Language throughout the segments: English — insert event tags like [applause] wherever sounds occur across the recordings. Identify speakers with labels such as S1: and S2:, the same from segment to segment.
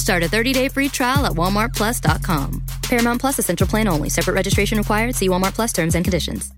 S1: Start a 30-day free trial at walmartplus.com. Paramount Plus essential plan only. Separate registration required. See Walmart Plus terms and conditions.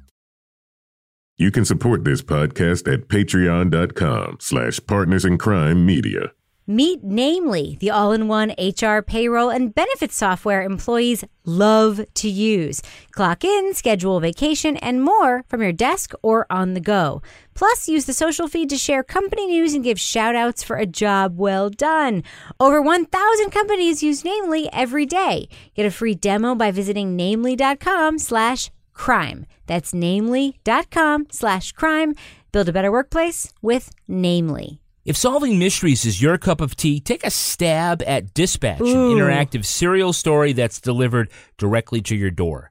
S2: You can support this podcast at patreon.com slash partners in crime media.
S3: Meet Namely, the all in one HR, payroll, and benefits software employees love to use. Clock in, schedule vacation, and more from your desk or on the go. Plus, use the social feed to share company news and give shout outs for a job well done. Over 1,000 companies use Namely every day. Get a free demo by visiting namely.com slash crime. That's namely.com slash crime. Build a better workplace with Namely.
S4: If solving mysteries is your cup of tea, take a stab at Dispatch,
S3: Ooh.
S4: an interactive serial story that's delivered directly to your door.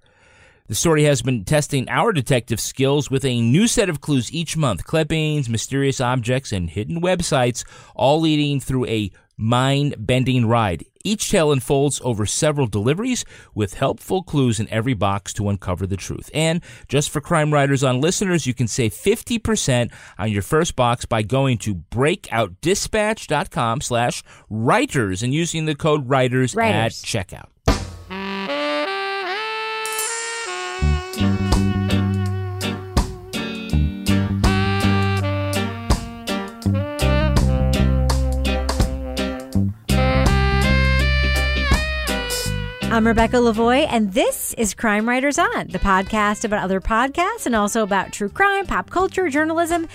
S4: The story has been testing our detective skills with a new set of clues each month clippings, mysterious objects, and hidden websites, all leading through a mind bending ride. Each tale unfolds over several deliveries with helpful clues in every box to uncover the truth. And just for crime writers on listeners, you can save 50% on your first box by going to breakoutdispatch.com slash writers and using the code writers,
S3: Writers.
S4: at checkout.
S3: I'm Rebecca Lavoie, and this is Crime Writers On, the podcast about other podcasts and also about true crime, pop culture, journalism.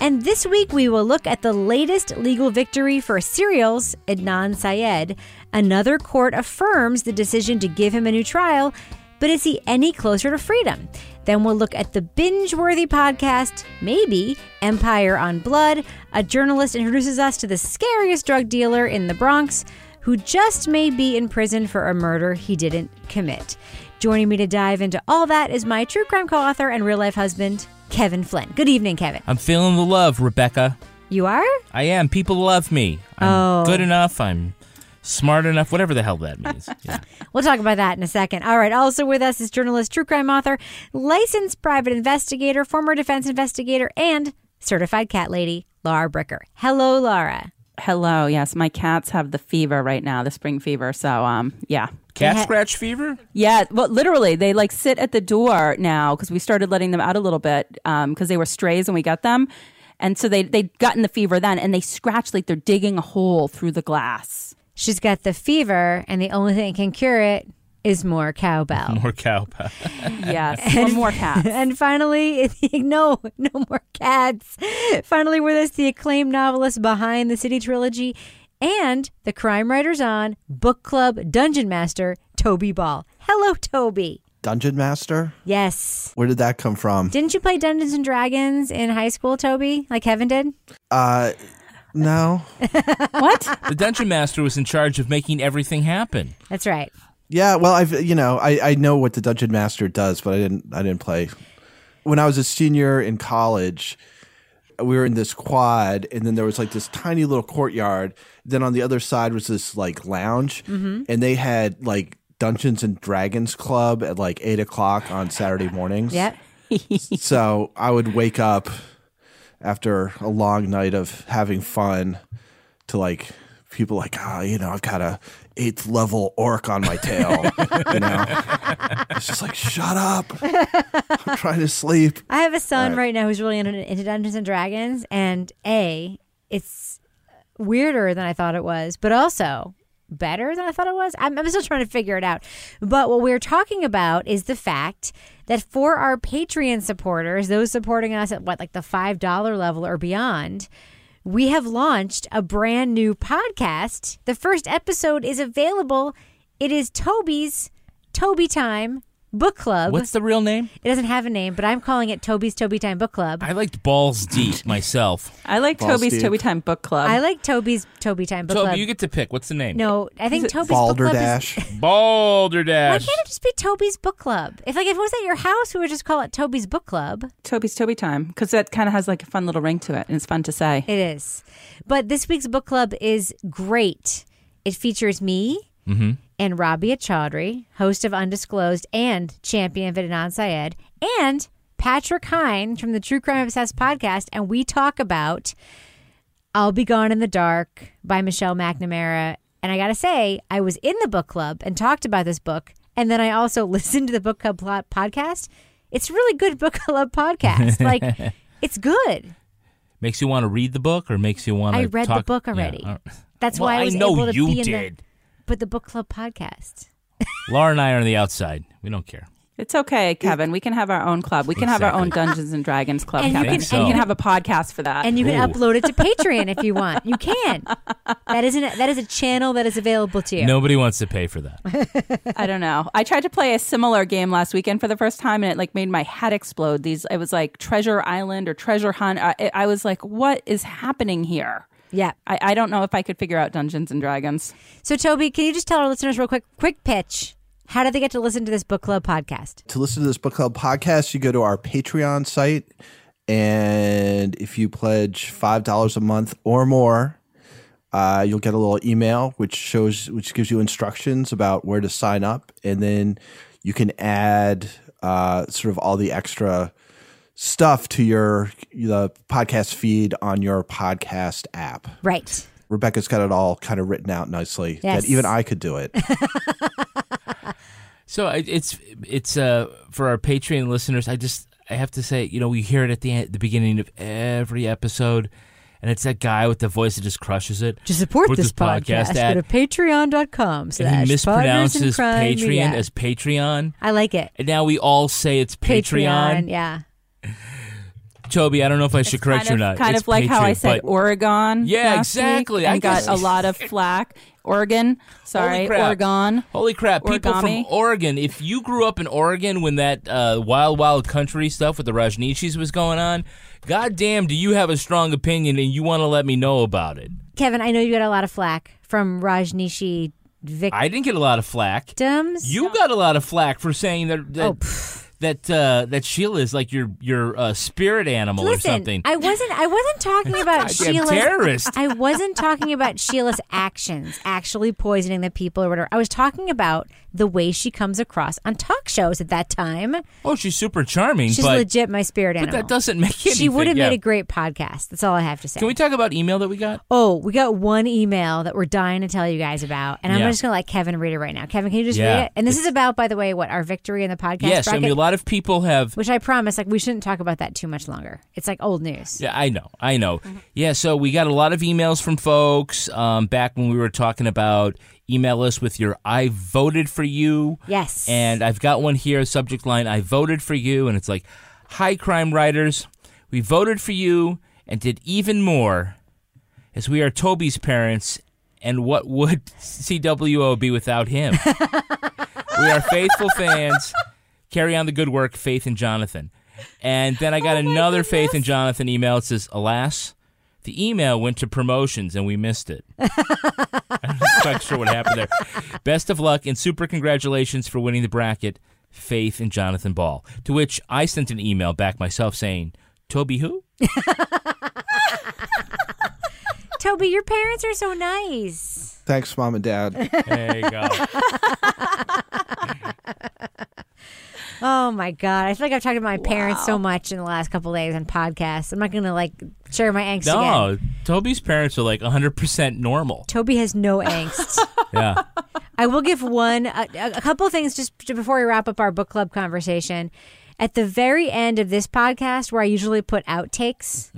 S3: And this week we will look at the latest legal victory for serials, Adnan Syed. Another court affirms the decision to give him a new trial, but is he any closer to freedom? Then we'll look at the binge worthy podcast, maybe Empire on Blood. A journalist introduces us to the scariest drug dealer in the Bronx who just may be in prison for a murder he didn't commit. Joining me to dive into all that is my true crime co author and real life husband, Kevin Flynn. Good evening, Kevin.
S4: I'm feeling the love, Rebecca.
S3: You are?
S4: I am. People love me. I'm
S3: Oh.
S4: good enough. I'm smart enough, whatever the hell that means. [laughs] Yeah.
S3: We'll talk about that in a second. All right. Also with us is journalist, true crime author, licensed private investigator, former defense investigator, and certified cat lady, Laura Bricker. Hello, Laura.
S5: Hello. Yes, my cats have the fever right now, the spring fever. So, um, yeah.
S4: Cat
S3: ha-
S4: scratch fever?
S5: Yeah, well, literally, they like sit at the door now because we started letting them out a little bit because they were strays when we got them, and so they they gotten the fever then, and they scratch like they're digging a hole through the glass.
S3: She's got the fever, and the only thing that can cure it is more cowbell.
S4: More cowbell. [laughs]
S5: Yes, one more cat. [laughs]
S3: And finally, [laughs] no, no more cats. Finally, with us, the acclaimed novelist behind the City trilogy and the Crime Writers on book club dungeon master, Toby Ball. Hello, Toby.
S6: Dungeon Master?
S3: Yes.
S6: Where did that come from?
S3: Didn't you play Dungeons and Dragons in high school, Toby, like Kevin did?
S6: Uh, no.
S5: what?
S4: the dungeon master was in charge of making everything happen.
S3: That's right.
S6: Yeah, well, I've you know I, I know what the Dungeon Master does, but I didn't I didn't play. When I was a senior in college, we were in this quad, and then there was like this tiny little courtyard. Then on the other side was this like lounge, and they had like Dungeons and Dragons Club at like eight o'clock on Saturday mornings.
S3: yeah.
S6: so I would wake up after a long night of having fun to like people like ah you know I've got a eighth level orc on my tail [laughs] you know it's just like shut up I'm trying to sleep
S3: I have a son
S6: Right.
S3: right now who's really into, into Dungeons and Dragons, and A, it's weirder than I thought it was, but also better than I thought it was. I'm, I'm still trying to figure it out. But what we're talking about is the fact that for our Patreon supporters, those supporting us at what, like the $5 level or beyond, we have launched a brand new podcast. The first episode is available. It is Toby's Toby Time Book Club.
S4: What's the real name?
S3: it doesn't have a name, but I'm calling it Toby's Toby Time Book Club.
S4: I liked Balls Deep [laughs] myself.
S5: I like
S6: Balls
S5: Toby's
S6: deep.
S5: Toby Time Book Club.
S3: I like Toby's Toby Time Book Club.
S4: Toby,
S3: Club.
S4: you get to pick. What's the name?
S3: no, I think Toby's Book Club is. [laughs]
S6: Balderdash.
S3: Why can't it just be Toby's Book Club? If like if it was at your house, we would just call it Toby's Book Club.
S5: Toby's Toby Time because that kind of has like a fun little ring to it and it's fun to say.
S3: It is. But this week's book club is great. It features me mm-hmm. And Rabia Chaudhry, host of Undisclosed and champion of Adnan Syed, and Patrick Hine from the True Crime Obsessed podcast. And we talk about I'll Be Gone in the Dark by Michelle McNamara. And I got to say, I was in the book club and talked about this book. And then I also [laughs] listened to the book club plot podcast. It's a really good [laughs] book club podcast. [laughs] Like, it's good.
S4: Makes you want to read the book, or makes you want to?
S3: I read the book already.
S4: right.
S3: That's
S4: Well,
S3: why I was
S4: know
S3: able to
S4: you
S3: be in
S4: did.
S3: the but the book club podcast.
S4: Laura and I are on the outside. We don't care.
S5: It's okay, Kevin. We can have our own club. We can have our own Dungeons and Dragons club,
S3: And you
S5: Kevin.
S3: can-
S4: so.
S5: and you can have a podcast for that.
S3: And you can
S4: Ooh.
S3: upload it to [laughs] Patreon if you want. You can. That isn't that is a channel that is available to you.
S4: Nobody wants to pay for that.
S5: I don't know. I tried to play a similar game last weekend for the first time, and it like made my head explode. These it was like Treasure Island or Treasure Hunt. I, I was like, what is happening here?
S3: Yeah.
S5: I, I don't know if I could figure out Dungeons and Dragons.
S3: So Toby, can you just tell our listeners real quick quick pitch? How do they get to listen to this book club podcast?
S6: to listen to this book club podcast, you go to our Patreon site, and if you pledge five dollars a month or more, uh, you'll get a little email which shows which gives you instructions about where to sign up, and then you can add uh, sort of all the extra stuff to your the podcast feed on your podcast app.
S3: Right.
S6: Rebecca's got it all kind of written out nicely
S3: Yes.
S6: that even I could do it. [laughs]
S4: So it's it's uh for our Patreon listeners. I just I have to say, you know, we hear it at the end, the beginning of every episode, and it's that guy with the voice that just crushes it.
S3: To support
S4: Put
S3: this, podcast,
S4: at-
S3: go to patreon.com slash
S4: and he mispronounces
S3: crime.
S4: Patreon
S3: Yeah.
S4: as Patreon,
S3: I like it.
S4: and now we all say it's Patreon.
S3: Yeah.
S4: Toby, I don't know if I should correct
S5: kind
S4: you or not.
S5: Kind
S4: It's
S5: of like how I said
S4: but-
S5: Oregon.
S4: Yeah, exactly. I
S5: got a lot of [laughs] flack. Oregon. Sorry,
S4: Holy crap.
S5: Oregon.
S4: Holy crap! People from Oregon. If you grew up in Oregon when that uh, wild, wild country stuff with the Rajneeshis was going on, goddamn, do you have a strong opinion and you want to let me know about it?
S3: Kevin, I know you got a lot of flack from Rajneeshi victims.
S4: I didn't get a lot of flack. Dems? You got a lot of flack for saying that that
S3: Oh, pff.
S4: That, uh, that Sheila is like your your uh, spirit animal
S3: Listen,
S4: or something.
S3: I wasn't. I wasn't talking [laughs] about Sheila's.
S4: terrorist.
S3: I wasn't talking about Sheila's actions, actually poisoning the people or whatever. I was talking about the way she comes across on talk shows at that time.
S4: oh, she's super charming,
S3: She's
S4: but
S3: legit my spirit animal.
S4: but that doesn't make anything.
S3: She would have
S4: yeah.
S3: made a great podcast. That's all I have to say.
S4: Can we talk about email that we got?
S3: Oh, we got one email that we're dying to tell you guys about, and I'm
S4: Yeah.
S3: just gonna let Kevin read it right now. Kevin, can you just
S4: Yeah.
S3: read it? And this is about, by the way, what our victory in the podcast
S4: yes, I
S3: bracket,
S4: mean a lot of people have
S3: which I promise, like we shouldn't talk about that too much longer. It's like old news.
S4: Yeah, I know, I know. Yeah, so we got a lot of emails from folks um, back when we were talking about email us with your "I voted for you."
S3: Yes.
S4: and I've got one here. Subject line: I voted for you, and it's like, "Hi, crime writers, we voted for you and did even more, as we are Toby's parents, and what would [laughs] CWO be without him? [laughs] we are faithful fans. Carry on the good work, Faith and Jonathan. And then I got oh another Faith and Jonathan email. It says, Alas, the email went to promotions and we missed it. [laughs] I'm not quite sure what happened there. Best of luck and super congratulations for winning the bracket, Faith and Jonathan Ball. To which I sent an email back myself saying, Toby who? [laughs]
S3: Toby, your parents are so nice.
S6: Thanks, mom and dad.
S4: There you go. [laughs]
S3: Oh my god, I feel like I've talked to my parents so much in the last couple days on podcasts. I'm not gonna like share my angst again.
S4: No, Toby's parents are like 100% normal.
S3: Toby has no angst. [laughs]
S4: Yeah.
S3: I will give one a, a couple of things just before we wrap up our book club conversation. At the very end of this podcast, where I usually put outtakes,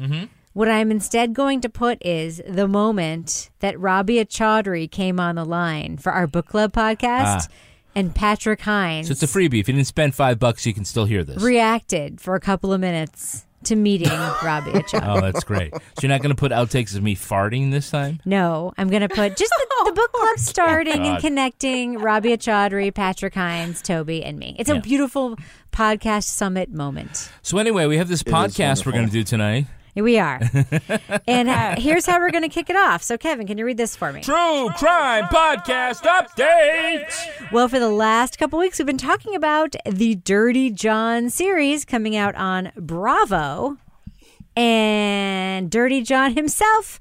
S3: What I'm instead going to put is the moment that Rabia Chaudhry came on the line for our book club podcast
S4: Ah.
S3: And Patrick Hinds
S4: So it's a freebie. If you didn't spend five bucks, you can still hear this.
S3: reacted for a couple of minutes to meeting [laughs] Rabia Chaudhry.
S4: Oh, that's great. So you're not going to put outtakes of me farting this time?
S3: No, I'm going to put just the, the [laughs] oh, book club starting and connecting Rabia Chaudhry, Patrick Hines, Toby, and me. It's a beautiful podcast summit moment.
S4: So anyway, we have this podcast we're going to do tonight.
S3: Here we are. [laughs] and uh, here's how we're going to kick it off. So, Kevin, can you read this for me?
S4: True Crime Podcast Update.
S3: Well, for the last couple weeks, we've been talking about the Dirty John series coming out on Bravo. And Dirty John himself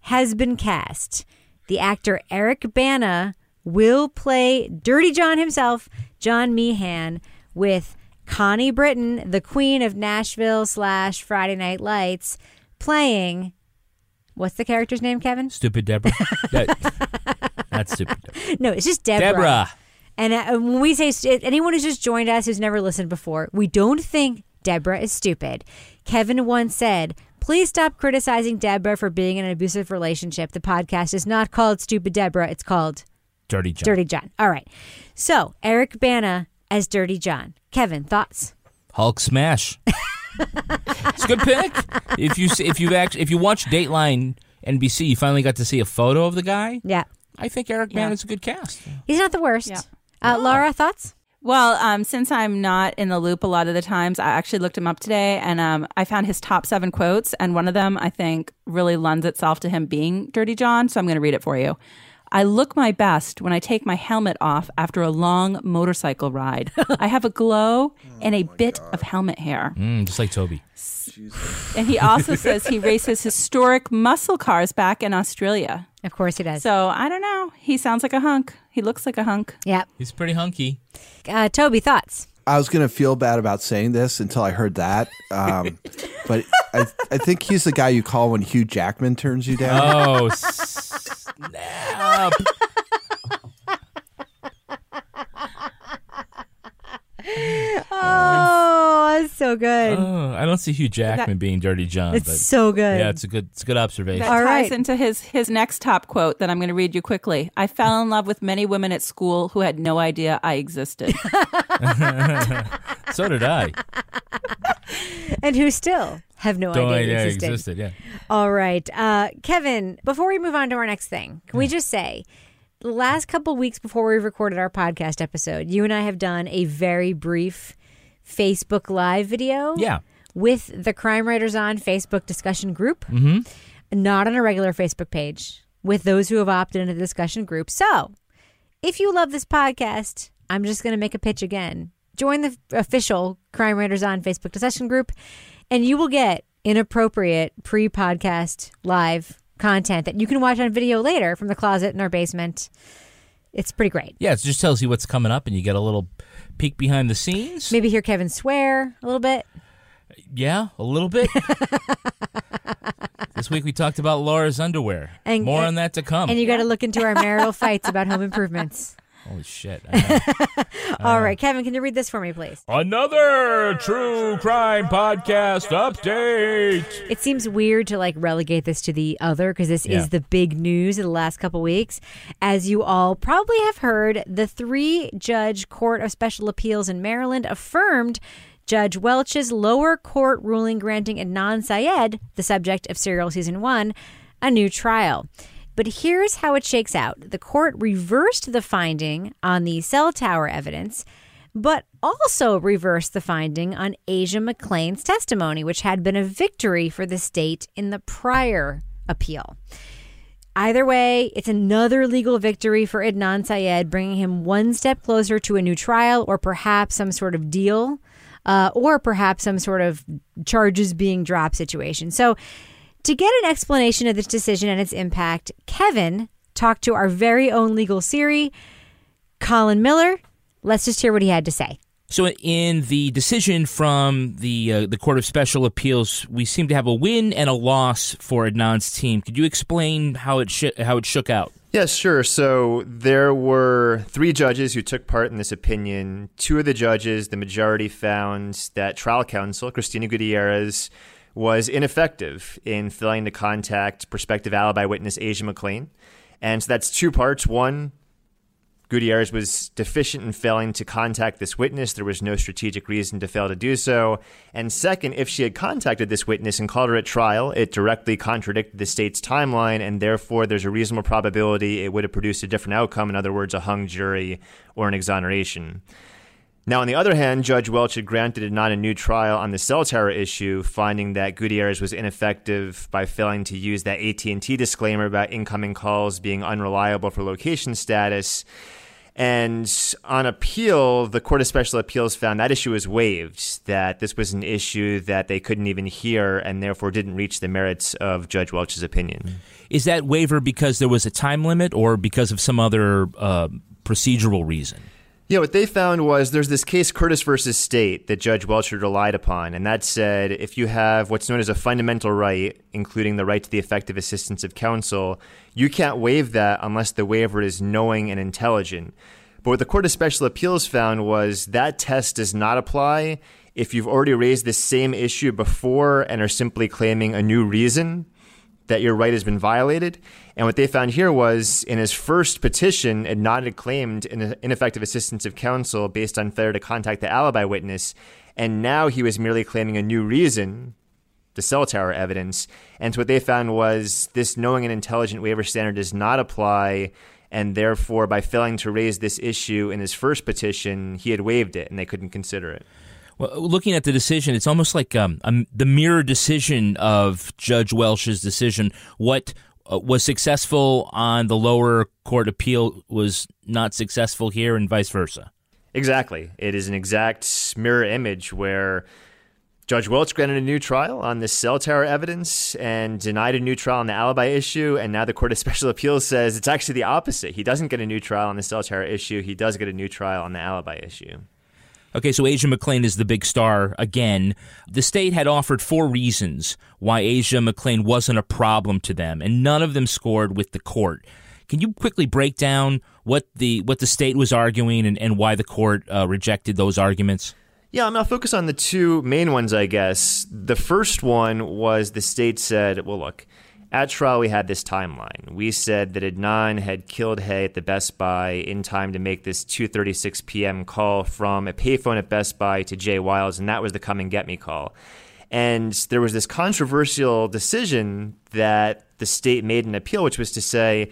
S3: has been cast. The actor Eric Bana will play Dirty John himself, John Meehan, with Connie Britton, the queen of Nashville slash Friday Night Lights, playing. What's the character's name, Kevin?
S4: Stupid Deborah. [laughs] That- that's stupid. Deborah.
S3: No, it's just Deborah.
S4: Deborah.
S3: And uh, when we say anyone who's just joined us who's never listened before, we don't think Deborah is stupid. Kevin once said, Please stop criticizing Deborah for being in an abusive relationship. The podcast is not called Stupid Deborah, it's called
S4: Dirty John.
S3: Dirty John. All right. So, Eric Bana as Dirty John. Kevin, thoughts?
S4: Hulk smash. [laughs] it's a good pick. If you see, if you actually if you watch Dateline NBC, you finally got to see a photo of the guy.
S3: Yeah.
S4: I think Eric Bana is a good cast.
S3: He's not the worst.
S5: Yeah.
S3: Uh, Laura, thoughts?
S5: Well, um, since I'm not in the loop a lot of the times, I actually looked him up today and um, I found his top seven quotes. And one of them, I think, really lends itself to him being Dirty John. So I'm going to read it for you. I look my best when I take my helmet off after a long motorcycle ride. [laughs] I have a glow and a bit of helmet hair.
S4: Mm, just like Toby.
S5: And he also [laughs] says he races historic muscle cars back in Australia.
S3: Of course he does.
S5: So I don't know. He sounds like a hunk. He looks like a hunk.
S3: yeah.
S4: He's pretty hunky.
S3: Uh, Toby, thoughts?
S6: I was gonna feel bad about saying this until I heard that, um, [laughs] but I, I think he's the guy you call when Hugh Jackman turns you down.
S4: Oh snap! [laughs]
S3: Oh, that's so good.
S4: Oh, I don't see Hugh Jackman being Dirty John,
S3: it's
S4: but
S3: so good.
S4: yeah, it's a good it's a good observation.
S5: That
S3: All
S5: ties
S3: right.
S5: into his his next top quote that I'm going to read you quickly. I fell in love with many women at school who had no idea I existed. [laughs] [laughs]
S4: so did I.
S3: and who still have no
S4: Don't
S3: idea
S4: idea
S3: it
S4: it
S3: existed.
S4: existed. Yeah.
S3: All right. Uh, Kevin, before we move on to our next thing, can we just say the last couple weeks before we recorded our podcast episode, you and I have done a very brief Facebook Live video.
S4: Yeah.
S3: With the Crime Writers on Facebook discussion group, mm-hmm. not on a regular Facebook page, with those who have opted into the discussion group. So, if you love this podcast, I'm just going to make a pitch again. Join the official Crime Writers on Facebook discussion group, and you will get inappropriate pre podcast live content that you can watch on video later from the closet in our basement. It's pretty great.
S4: Yeah, it just tells you what's coming up, and you get a little peek behind the scenes.
S3: Maybe hear Kevin swear a little bit.
S4: Yeah, a little bit. this week we talked about Laura's underwear.
S3: And-
S4: More
S3: and-
S4: on that to come.
S3: And you got to look into our marital fights about home improvements.
S4: Holy shit! I know. [laughs]
S3: All right, uh, Kevin, can you read this for me, please?
S4: Another true crime podcast update.
S3: It seems weird to like relegate this to the other because this
S4: Yeah.
S3: is the big news of the last couple weeks. As you all probably have heard, the three judge Court of Special Appeals in Maryland affirmed Judge Welch's lower court ruling granting Adnan Syed, the subject of Serial Season 1, a new trial. But here's how it shakes out the court reversed the finding on the cell tower evidence, but also reversed the finding on Asia McLean's testimony, which had been a victory for the state in the prior appeal. Either way, it's another legal victory for Adnan Syed, bringing him one step closer to a new trial or perhaps some sort of deal, uh, or perhaps some sort of charges being dropped situation. So, to get an explanation of this decision and its impact, Kevin talked to our very own legal Siri, Colin Miller. Let's just hear what he had to say.
S4: So, in the decision from the uh, the Court of Special Appeals, we seem to have a win and a loss for Adnan's team. Could you explain how it sh- how it shook out?
S7: Yes, sure. So there were three judges who took part in this opinion. Two of the judges, the majority found that trial counsel, Cristina Gutierrez, was ineffective in failing to contact prospective alibi witness Asia McLean. And so that's two parts. One, Gutierrez was deficient in failing to contact this witness. There was no strategic reason to fail to do so. And second, if she had contacted this witness and called her at trial, it directly contradicted the state's timeline, and therefore there's a reasonable probability it would have produced a different outcome. In other words, a hung jury or an exoneration. Now, on the other hand, Judge Welch had granted a not a new trial on the cell tower issue, finding that Gutierrez was ineffective by failing to use that AT&T disclaimer about incoming calls being unreliable for location status. And on appeal, the Court of Special Appeals found that issue was waived, that this was an issue that they couldn't even hear and therefore didn't reach the merits of Judge Welch's opinion.
S4: Is that waiver because there was a time limit or because of some other uh, procedural reason?
S7: Yeah, what they found was there's this case, Curtis versus State, that Judge Welch relied upon, and that said if you have what's known as a fundamental right, including the right to the effective assistance of counsel, you can't waive that unless the waiver is knowing and intelligent. But what the Court of Special Appeals found was that test does not apply if you've already raised the same issue before and are simply claiming a new reason that your right has been violated. And what they found here was in his first petition, Adnan had claimed ineffective assistance of counsel based on failure to contact the alibi witness. And now he was merely claiming a new reason, the cell tower evidence. And so what they found was this knowing and intelligent waiver standard does not apply. And therefore, by failing to raise this issue in his first petition, he had waived it and they couldn't consider it.
S4: Well, looking at the decision, it's almost like um, um, the mirror decision of Judge Welsh's decision. What uh, was successful on the lower court appeal was not successful here, and vice versa.
S7: Exactly. It is an exact mirror image where Judge Welch granted a new trial on the cell tower evidence and denied a new trial on the alibi issue. And now the Court of Special Appeals says it's actually the opposite. He doesn't get a new trial on the cell tower issue, he does get a new trial on the alibi issue.
S4: Okay, so Asia McLean is the big star again. The state had offered four reasons why Asia McLean wasn't a problem to them, and none of them scored with the court. Can you quickly break down what the what the state was arguing and, and why the court uh, rejected those arguments?
S7: Yeah, I'm going to focus on the two main ones, I guess. The first one was the state said, well, look, at trial, we had this timeline. We said that Adnan had killed Hae at the Best Buy in time to make this 2:36 p.m. call from a payphone at Best Buy to Jay Wilds, and that was the "come and get me" call. And there was this controversial decision that the state made an appeal, which was to say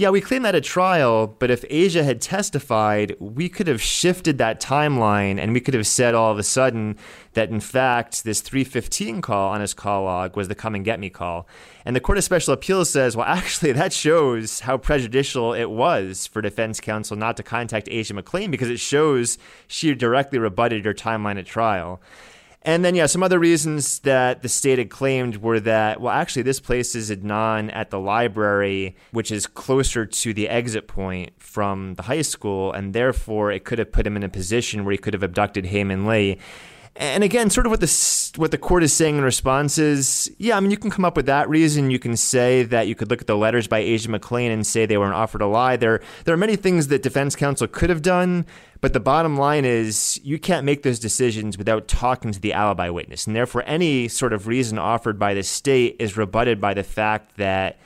S7: yeah, we claim that at trial, but if Asia had testified, we could have shifted that timeline and we could have said all of a sudden that in fact this 315 call on his call log was the come and get me call. And the Court of Special Appeals says, well, actually, that shows how prejudicial it was for defense counsel not to contact Asia McClain because it shows she directly rebutted her timeline at trial. And then, yeah, some other reasons that the state had claimed were that, well, actually, this places Adnan at the library, which is closer to the exit point from the high school, and therefore it could have put him in a position where he could have abducted Hae Min Lee. And again, sort of what the what the court is saying in response is, yeah, I mean, you can come up with that reason. You can say that you could look at the letters by Asia McClain and say they weren't offered a lie. There, there are many things that defense counsel could have done, but the bottom line is you can't make those decisions without talking to the alibi witness, and therefore any sort of reason offered by the state is rebutted by the fact that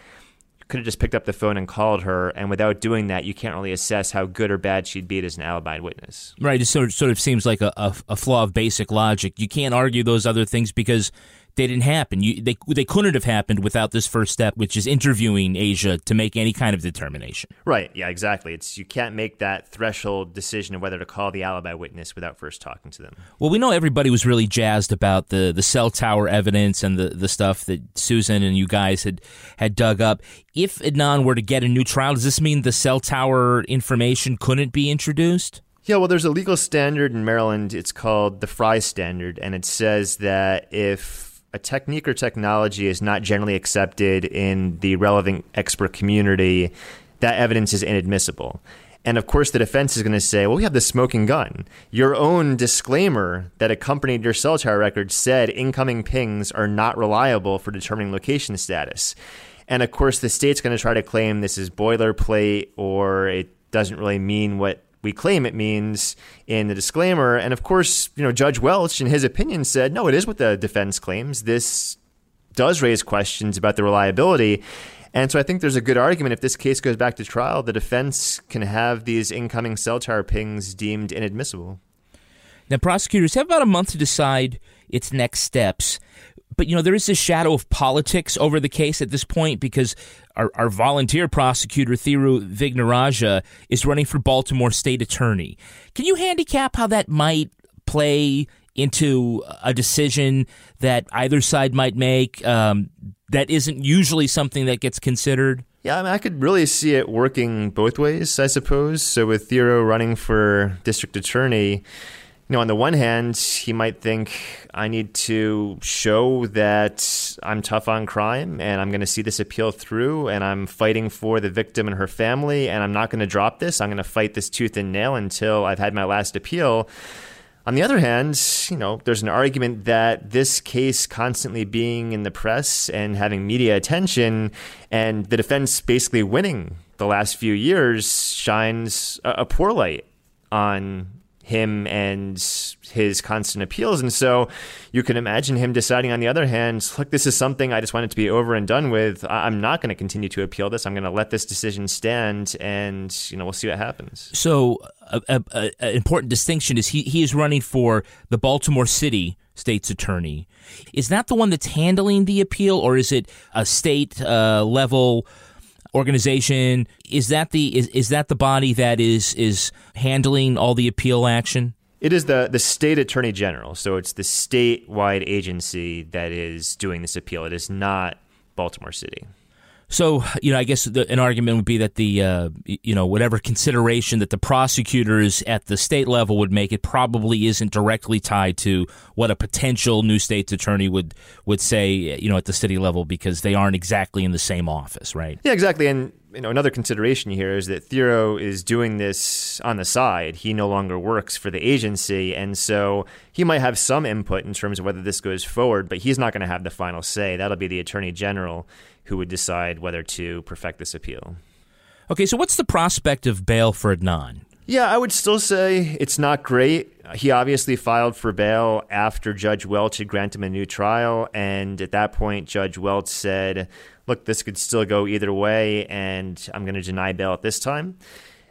S7: could have just picked up the phone and called her, and without doing that, you can't really assess how good or bad she'd be as an alibi witness.
S4: Right. It sort of, sort of seems like a, a, a flaw of basic logic. You can't argue those other things because they didn't happen. You, they they couldn't have happened without this first step, which is interviewing Asia to make any kind of determination.
S7: Right. Yeah. Exactly. It's you can't make that threshold decision of whether to call the alibi witness without first talking to them.
S4: Well, we know everybody was really jazzed about the the cell tower evidence and the the stuff that Susan and you guys had had dug up. If Adnan were to get a new trial, does this mean the cell tower information couldn't be introduced?
S7: Yeah, well, there's a legal standard in Maryland. It's called the Frye Standard, and it says that if a technique or technology is not generally accepted in the relevant expert community, that evidence is inadmissible. And of course, the defense is going to say, well, we have the smoking gun. Your own disclaimer that accompanied your cell tower record said incoming pings are not reliable for determining location status. And of course, the state's going to try to claim this is boilerplate or it doesn't really mean what we claim it means in the disclaimer. And of course, you know, Judge Welch, in his opinion, said, no, it is what the defense claims. This does raise questions about the reliability. And so I think there's a good argument if this case goes back to trial, the defense can have these incoming cell tower pings deemed inadmissible.
S4: Now, prosecutors have about a month to decide its next steps. But, you know, there is this shadow of politics over the case at this point because our, our volunteer prosecutor, Thiru Vignarajah is running for Baltimore state attorney. Can you handicap how that might play into a decision that either side might make um, that isn't usually something that gets considered?
S7: Yeah, I mean, I could really see it working both ways, I suppose. So with Thiru running for district attorney, you know, on the one hand, he might think I need to show that I'm tough on crime and I'm going to see this appeal through and I'm fighting for the victim and her family and I'm not going to drop this. I'm going to fight this tooth and nail until I've had my last appeal. On the other hand, you know, there's an argument that this case constantly being in the press and having media attention and the defense basically winning the last few years shines a, poor light on him and his constant appeals. And so you can imagine him deciding, on the other hand, look, this is something I just want it to be over and done with. I'm not going to continue to appeal this. I'm going to let this decision stand, and you know we'll see what happens.
S4: So, an important distinction is he he is running for the Baltimore City state's attorney. Is that the one that's handling the appeal, or is it a state uh, level? Organization. Is that the is, is that the body that is is handling all the appeal action?
S7: It is the the state attorney general. So it's the statewide agency that is doing this appeal. It is not baltimore city
S4: so, you know, I guess the, an argument would be that the, uh, you know, whatever consideration that the prosecutors at the state level would make, it probably isn't directly tied to what a potential new state's attorney would would say, you know, at the city level, because they aren't exactly in the same office, right?
S7: Yeah, exactly. And you know, another consideration here is that Thiru is doing this on the side. He no longer works for the agency, and so he might have some input in terms of whether this goes forward, but he's not going to have the final say. That'll be the attorney general who would decide whether to perfect this appeal.
S4: Okay, so what's the prospect of bail for Adnan?
S7: Yeah, I would still say it's not great. He obviously filed for bail after Judge Welch had granted him a new trial. And at that point, Judge Welch said, Look, this could still go either way, and I'm going to deny bail at this time.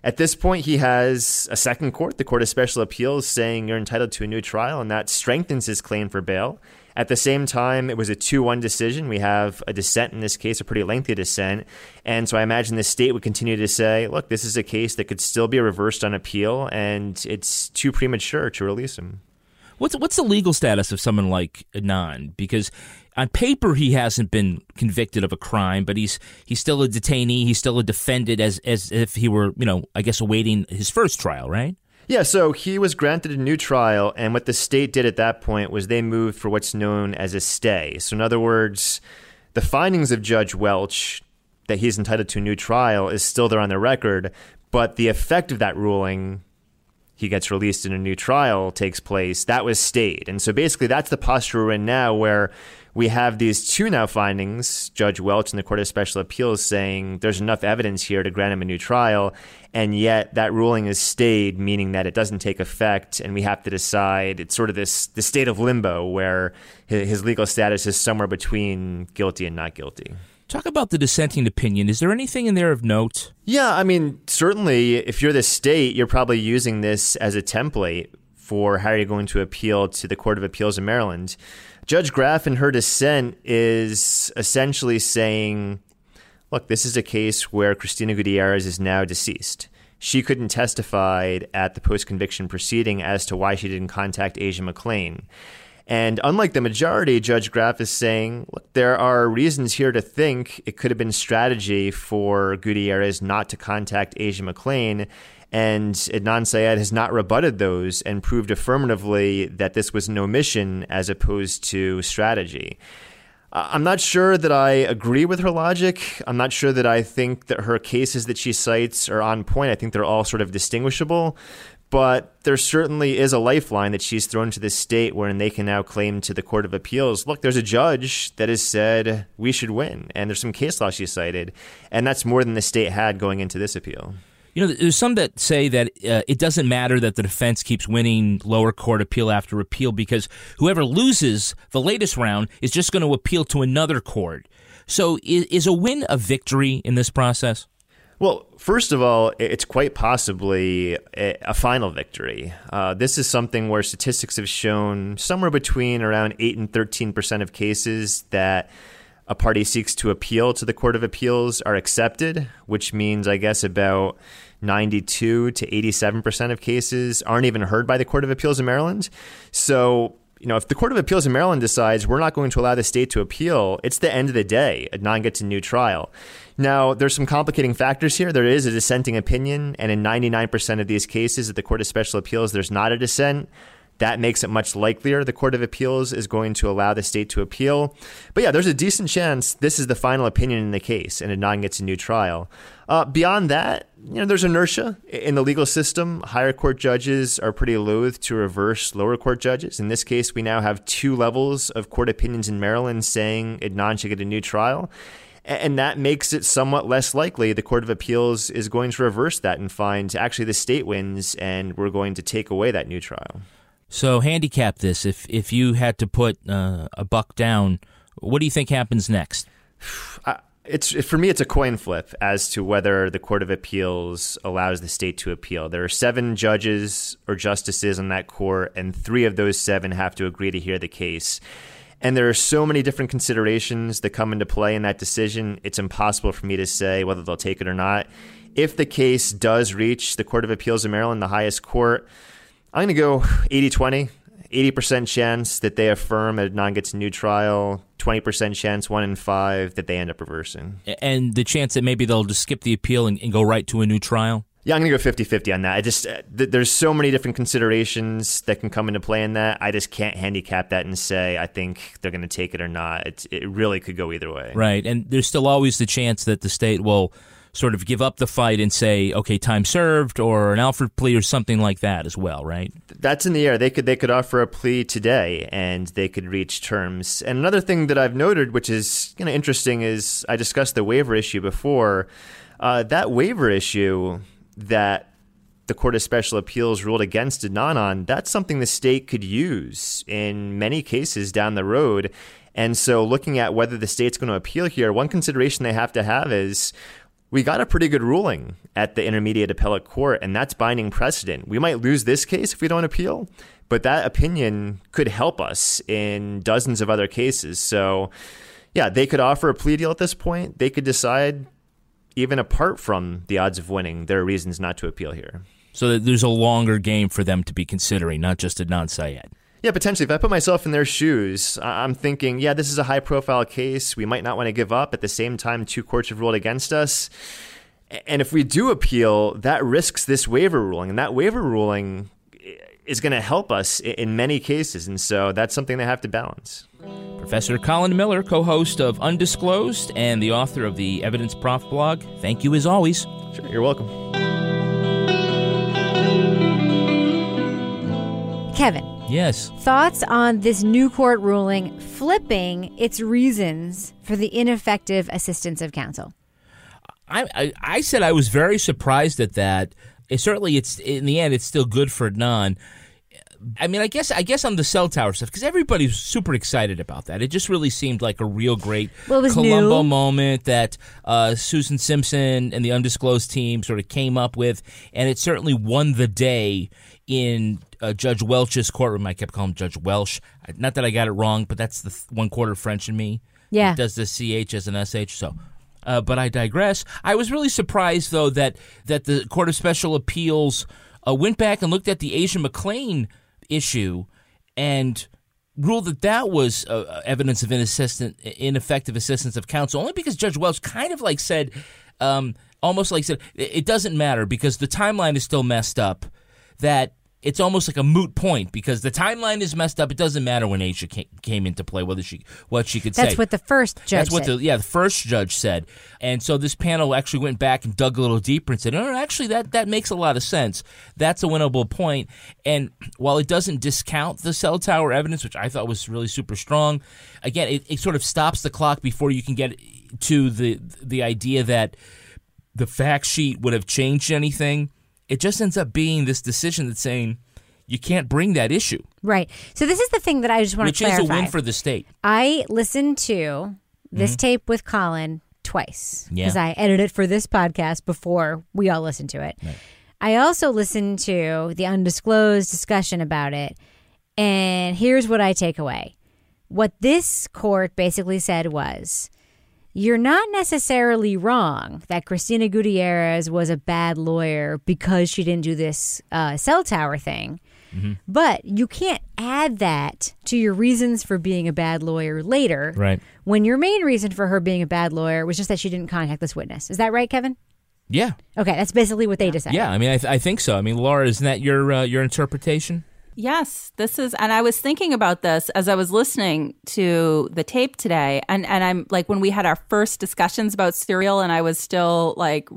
S7: At this point, he has a second court, the Court of Special Appeals, saying you're entitled to a new trial, and that strengthens his claim for bail. At the same time, it was a 2 1 decision. We have a dissent in this case, a pretty lengthy dissent. And so I imagine the state would continue to say, look, this is a case that could still be reversed on appeal, and it's too premature to release him.
S4: What's, what's the legal status of someone like Adnan? Because on paper he hasn't been convicted of a crime, but he's he's still a detainee. He's still a defendant, as as if he were, you know, I guess awaiting his first trial, right?
S7: Yeah, so he was granted a new trial, and what the state did at that point was they moved for what's known as a stay. So, in other words, the findings of Judge Welch that he's entitled to a new trial is still there on the record, but the effect of that ruling, he gets released in a new trial, takes place, that was stayed. And so basically, that's the posture we're in now where we have these two now findings, Judge Welch in the Court of Special Appeals saying there's enough evidence here to grant him a new trial, and yet that ruling is stayed, meaning that it doesn't take effect, and we have to decide. It's sort of this the state of limbo where his legal status is somewhere between guilty and not guilty.
S4: Talk about the dissenting opinion. Is there anything in there of note?
S7: Yeah, I mean, certainly, if you're the state, you're probably using this as a template for how you're going to appeal to the Court of Appeals in Maryland. Judge Graeff, in her dissent, is essentially saying, look, this is a case where Cristina Gutierrez is now deceased. She couldn't testify at the post conviction proceeding as to why she didn't contact Asia McLean. And unlike the majority, Judge Graeff is saying, look, there are reasons here to think it could have been strategy for Gutierrez not to contact Asia McClain. And Adnan Syed has not rebutted those and proved affirmatively that this was an omission as opposed to strategy. I'm not sure that I agree with her logic. I'm not sure that I think that her cases that she cites are on point. I think they're all sort of distinguishable. But there certainly is a lifeline that she's thrown to the state wherein they can now claim to the Court of Appeals look, there's a judge that has said we should win. And there's some case law she cited. And that's more than the state had going into this appeal.
S4: You know, there's some that say that uh, it doesn't matter that the defense keeps winning lower court appeal after appeal because whoever loses the latest round is just going to appeal to another court. So, is, is a win a victory in this process?
S7: Well, first of all, it's quite possibly a, final victory. Uh, this is something where statistics have shown somewhere between around 8 and 13 percent of cases that a party seeks to appeal to the Court of Appeals are accepted, which means, I guess, about 92 to 87% of cases aren't even heard by the Court of Appeals in Maryland. So, you know, if the Court of Appeals in Maryland decides we're not going to allow the state to appeal, it's the end of the day. Adnan gets a new trial. Now, there's some complicating factors here. There is a dissenting opinion, and in 99% of these cases at the Court of Special Appeals, there's not a dissent. That makes it much likelier the Court of Appeals is going to allow the state to appeal. But yeah, there's a decent chance this is the final opinion in the case and Adnan gets a new trial. Uh, beyond that, you know, there's inertia in the legal system. Higher court judges are pretty loath to reverse lower court judges. In this case, we now have two levels of court opinions in Maryland saying Adnan should get a new trial. And that makes it somewhat less likely the Court of Appeals is going to reverse that and find actually the state wins and we're going to take away that new trial.
S4: So handicap this. If if you had to put uh, a buck down, what do you think happens next? [sighs]
S7: it's for me, it's a coin flip as to whether the Court of Appeals allows the state to appeal. There are seven judges or justices on that court, and three of those seven have to agree to hear the case. And there are so many different considerations that come into play in that decision. It's impossible for me to say whether they'll take it or not. If the case does reach the Court of Appeals of Maryland, the highest court, I'm going to go 80 20. 80% chance that they affirm Adnan gets a new trial, 20% chance, one in five, that they end up reversing.
S4: And the chance that maybe they'll just skip the appeal and, and go right to a new trial?
S7: Yeah, I'm going to go 50 50 on that. I just, uh, th- there's so many different considerations that can come into play in that. I just can't handicap that and say, I think they're going to take it or not. It's, it really could go either way.
S4: Right. And there's still always the chance that the state will sort of give up the fight and say, okay, time served, or an Alford plea, or something like that as well, right?
S7: That's in the air. They could they could offer a plea today, and they could reach terms. And another thing that I've noted, which is kind of interesting, is I discussed the waiver issue before. Uh, that waiver issue that the Court of Special Appeals ruled against Adnan on, that's something the state could use in many cases down the road. And so, looking at whether the state's going to appeal here, one consideration they have to have is we got a pretty good ruling at the Intermediate Appellate Court, and that's binding precedent. We might lose this case if we don't appeal, but that opinion could help us in dozens of other cases. So, yeah, they could offer a plea deal at this point. They could decide, even apart from the odds of winning, there are reasons not to appeal here.
S4: So there's a longer game for them to be considering, not just Adnan Syed.
S7: Yeah, potentially. If I put myself in their shoes, I'm thinking, yeah, this is a high profile case. We might not want to give up. At the same time, two courts have ruled against us. And if we do appeal, that risks this waiver ruling. And that waiver ruling eh, is going to help us in many cases. And so that's something they have to balance.
S4: Professor Colin Miller, co host of Undisclosed and the author of the Evidence Prof blog, thank you as always.
S7: Sure, you're welcome.
S3: Kevin,
S4: Yes.
S3: Thoughts on this new court ruling flipping its reasons for the ineffective assistance of counsel?
S4: I, I, I said I was very surprised at that. It, certainly, it's in the end, it's still good for Adnan. I mean, I guess I guess on the cell tower stuff because everybody's super excited about that. It just really seemed like a real great
S3: well,
S4: Columbo
S3: new.
S4: moment that uh, Susan Simpson and the undisclosed team sort of came up with, and it certainly won the day in uh, Judge Welch's courtroom. I kept calling him Judge Welsh. Not that I got it wrong, but that's the th- one quarter French in me.
S3: Yeah,
S4: it does the ch as an sh. So. Uh, but I digress. I was really surprised, though, that that the Court of Special Appeals uh, went back and looked at the Asia McClain issue and ruled that that was uh, uh evidence of ineffective assistance of counsel, only because Judge Welch kind of like said, um, almost like said, it doesn't matter because the timeline is still messed up. That it's almost like a moot point because the timeline is messed up. It doesn't matter when Asia came into play whether she what she could
S3: That's
S4: say.
S3: That's what the first judge.
S4: That's what
S3: said.
S4: the yeah the first judge said. And so this panel actually went back and dug a little deeper and said, no, actually that that makes a lot of sense. That's a winnable point. And while it doesn't discount the cell tower evidence, which I thought was really super strong, again it, it sort of stops the clock before you can get to the the idea that the fact sheet would have changed anything. It just ends up being this decision that's saying you can't bring that issue,
S3: Right. So this is the thing that I just want
S4: which
S3: to
S4: is
S3: clarify.
S4: a win for the state.
S3: I listened to this tape with Colin twice
S4: Mm-hmm. Yeah.
S3: because I edited it for this podcast before we all listened to it. I also listened to the undisclosed discussion about it, and here's what I take away. What this court basically said was you're not necessarily wrong that Cristina Gutierrez was a bad lawyer because she didn't do this uh, cell tower thing. But you can't add that to your reasons for being a bad lawyer later.
S4: Right.
S3: When your main reason for her being a bad lawyer was just that she didn't contact this witness. Is that right, Kevin?
S4: Yeah,
S3: Okay, that's basically what they decided.
S4: yeah. I mean, I, th- I think so. I mean, Laura, isn't that your uh, your interpretation?
S5: Yes, this is, and I was thinking about this as I was listening to the tape today, and and I'm like when we had our first discussions about serial, and I was still like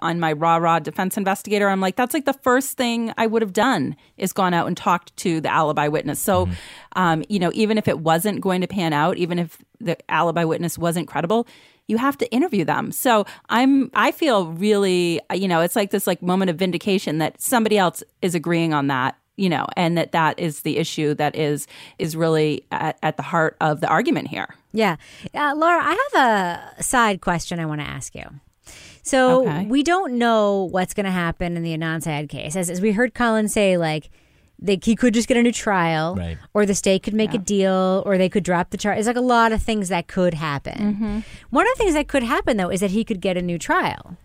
S5: on my raw raw defense investigator. I'm like, that's like the first thing I would have done is gone out and talked to the alibi witness. So, um, you know, even if it wasn't going to pan out, even if the alibi witness wasn't credible. You have to interview them. So I'm, I feel really, you know, it's like this like moment of vindication that somebody else is agreeing on that you know and that that is the issue that is is really at, at the heart of the argument here
S3: Yeah. Uh, Laura, I have a side question I want to ask you. So
S5: Okay.
S3: we don't know what's going to happen in the Adnan Syed case. As, as we heard Colin say, like, they, he could just get a new trial,
S4: Right.
S3: or the state could make a deal, or they could drop the charge. It's like a lot of things that could happen. One of the things that could happen, though, is that he could get a new trial.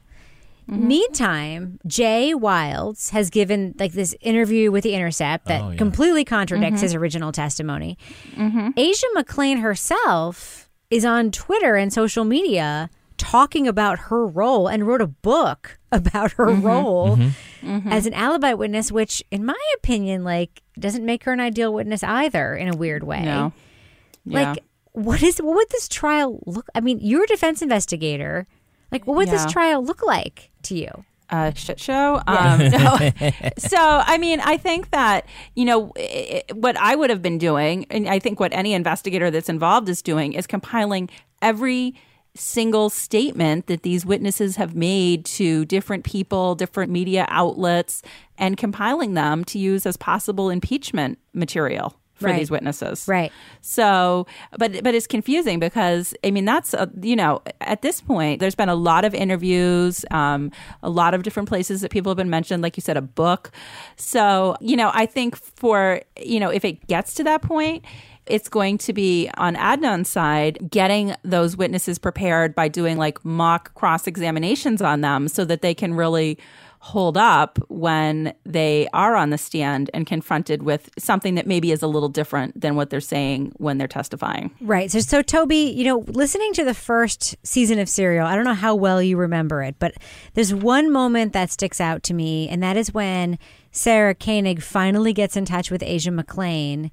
S3: Mm-hmm. Meantime, Jay Wilds has given like this interview with The Intercept that
S4: Oh, yeah.
S3: completely contradicts mm-hmm. his original testimony. Mm-hmm. Asia McClain herself is on Twitter and social media talking about her role and wrote a book [laughs] about her role as an alibi witness, which, in my opinion, like doesn't make her an ideal witness either in a weird way.
S5: no yeah.
S3: Like, what is what would this trial look? I mean, you're a defense investigator. Like, what would
S5: Yeah.
S3: this trial look like to you?
S5: a shit show. Um, no. [laughs] so, I mean, I think that, you know, i i- what I would have been doing, and I think what any investigator that's involved is doing, is compiling every single statement that these witnesses have made to different people, different media outlets, and compiling them to use as possible impeachment material for
S3: Right.
S5: these witnesses.
S3: Right.
S5: So, but but it's confusing because I mean that's a, you know at this point there's been a lot of interviews, um, a lot of different places that people have been mentioned, like you said, a book. So you know I think for you know if it gets to that point. It's going to be on Adnan's side, getting those witnesses prepared by doing like mock cross examinations on them so that they can really hold up when they are on the stand and confronted with something that maybe is a little different than what they're saying when they're testifying.
S3: Right. So, so Toby, you know, listening to the first season of Serial, I don't know how well you remember it, but there's one moment that sticks out to me, and that is when Sarah Koenig finally gets in touch with Asia McClain,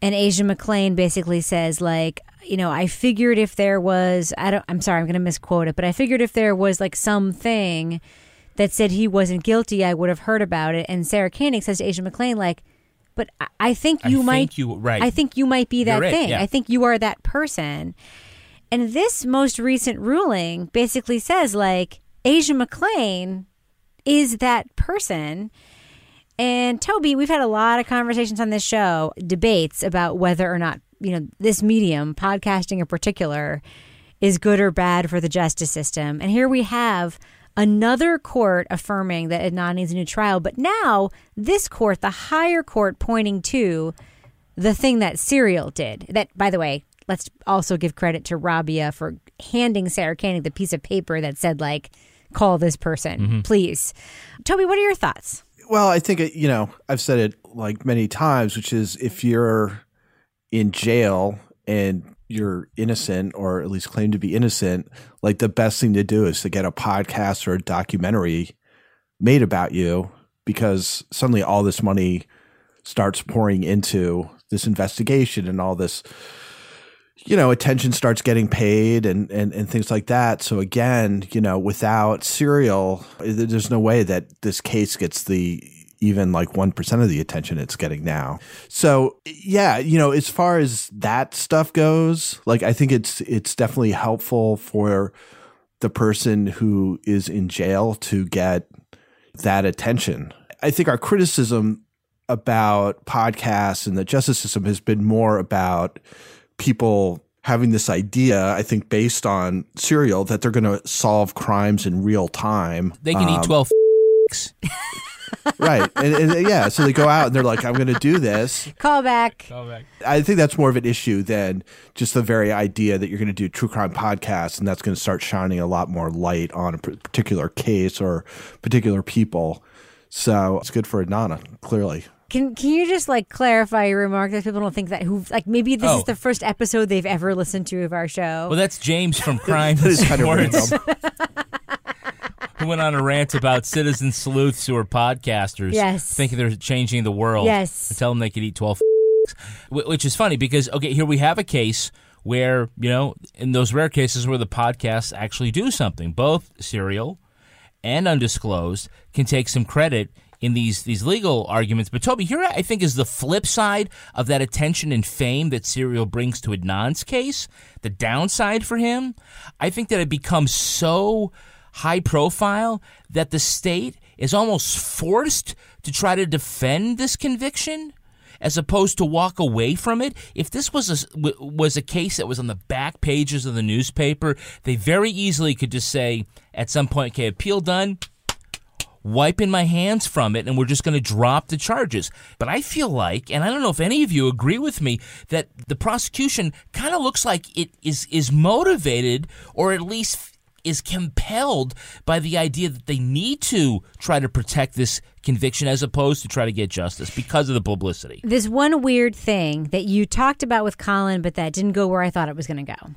S3: and Asia McClain basically says, like, you know, I figured if there was, I don't, I'm sorry, I'm going to misquote it, but I figured if there was like something that said he wasn't guilty, I would have heard about it. And Sarah Koenig says to Asia McClain, like, but I- I think
S4: I
S3: you
S4: think
S3: might,
S4: you- right.
S3: I think you might be that
S4: You're it,
S3: thing.
S4: yeah.
S3: I think you are that person. And this most recent ruling basically says like Asia McClain is that person. And Toby, we've had a lot of conversations on this show, debates about whether or not, you know, this medium, podcasting in particular, is good or bad for the justice system. And here we have another court affirming that Adnan needs a new trial. But now this court, the higher court, pointing to the thing that Serial did. That, by the way, let's also give credit to Rabia for handing Sarah Koenig the piece of paper that said, like, call this person, mm-hmm. please. Toby, what are your thoughts?
S6: Well, I think, uh, you know, I've said it like many times, which is if you're in jail and you're innocent or at least claim to be innocent, like the best thing to do is to get a podcast or a documentary made about you because suddenly all this money starts pouring into this investigation and all this you know attention starts getting paid and, and and things like that. So again you know without serial there's no way that this case gets the even like 1% of the attention it's getting now so yeah you know as far as that stuff goes like i think it's it's definitely helpful for the person who is in jail to get that attention. I think our criticism about podcasts and the justice system has been more about people having this idea, I think, based on serial that they're going to solve crimes in real time.
S4: They can eat
S6: Um,
S4: 12 [laughs] [laughs]
S6: right. And, and yeah, so they go out and they're like, I'm going to do this.
S3: Call back.
S6: I think that's more of an issue than just the very idea that you're going to do true crime podcasts and that's going to start shining a lot more light on a particular case or particular people. So it's good for Adnan, clearly.
S3: Can Can you just like clarify your remark that people don't think that who like maybe this
S4: Oh.
S3: is the first episode they've ever listened to of our show?
S4: Well, that's James from [laughs] Crime
S6: That is kind of random. [laughs]
S4: who went on a rant about citizen sleuths who are podcasters,
S3: Yes.
S4: thinking they're changing the world.
S3: Yes.
S4: and tell them they could eat 12 Wh- which is funny because okay, here we have a case where you know in those rare cases where the podcasts actually do something, both serial and undisclosed can take some credit in these these legal arguments. But Toby, here I think is the flip side of that attention and fame that Serial brings to Adnan's case. The downside for him, I think that it becomes so high profile that the state is almost forced to try to defend this conviction as opposed to walk away from it. If this was a was a case that was on the back pages of the newspaper, they very easily could just say at some point, "Okay, appeal done." Wiping my hands from it, and we're just going to drop the charges. But I feel like, and I don't know if any of you agree with me, that the prosecution kind of looks like it is is motivated, or at least is compelled by the idea that they need to try to protect this conviction as opposed to try to get justice because of the publicity.
S3: There's one weird thing that you talked about with Colin, but that didn't go where I thought it was going to go.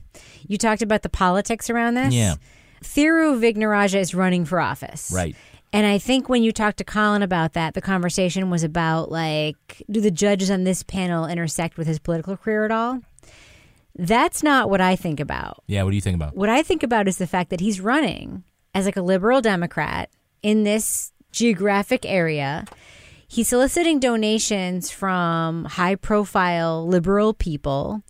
S3: You talked about the politics around this.
S4: Yeah.
S3: Thiru Vignarajah is running for office.
S4: Right.
S3: And I think when you talked to Colin about that, the conversation was about like, do the judges on this panel intersect with his political career at all? That's not what I think about.
S4: Yeah, what do you think about?
S3: What I think about is the fact that he's running as like a liberal Democrat in this geographic area. He's soliciting donations from high profile liberal people.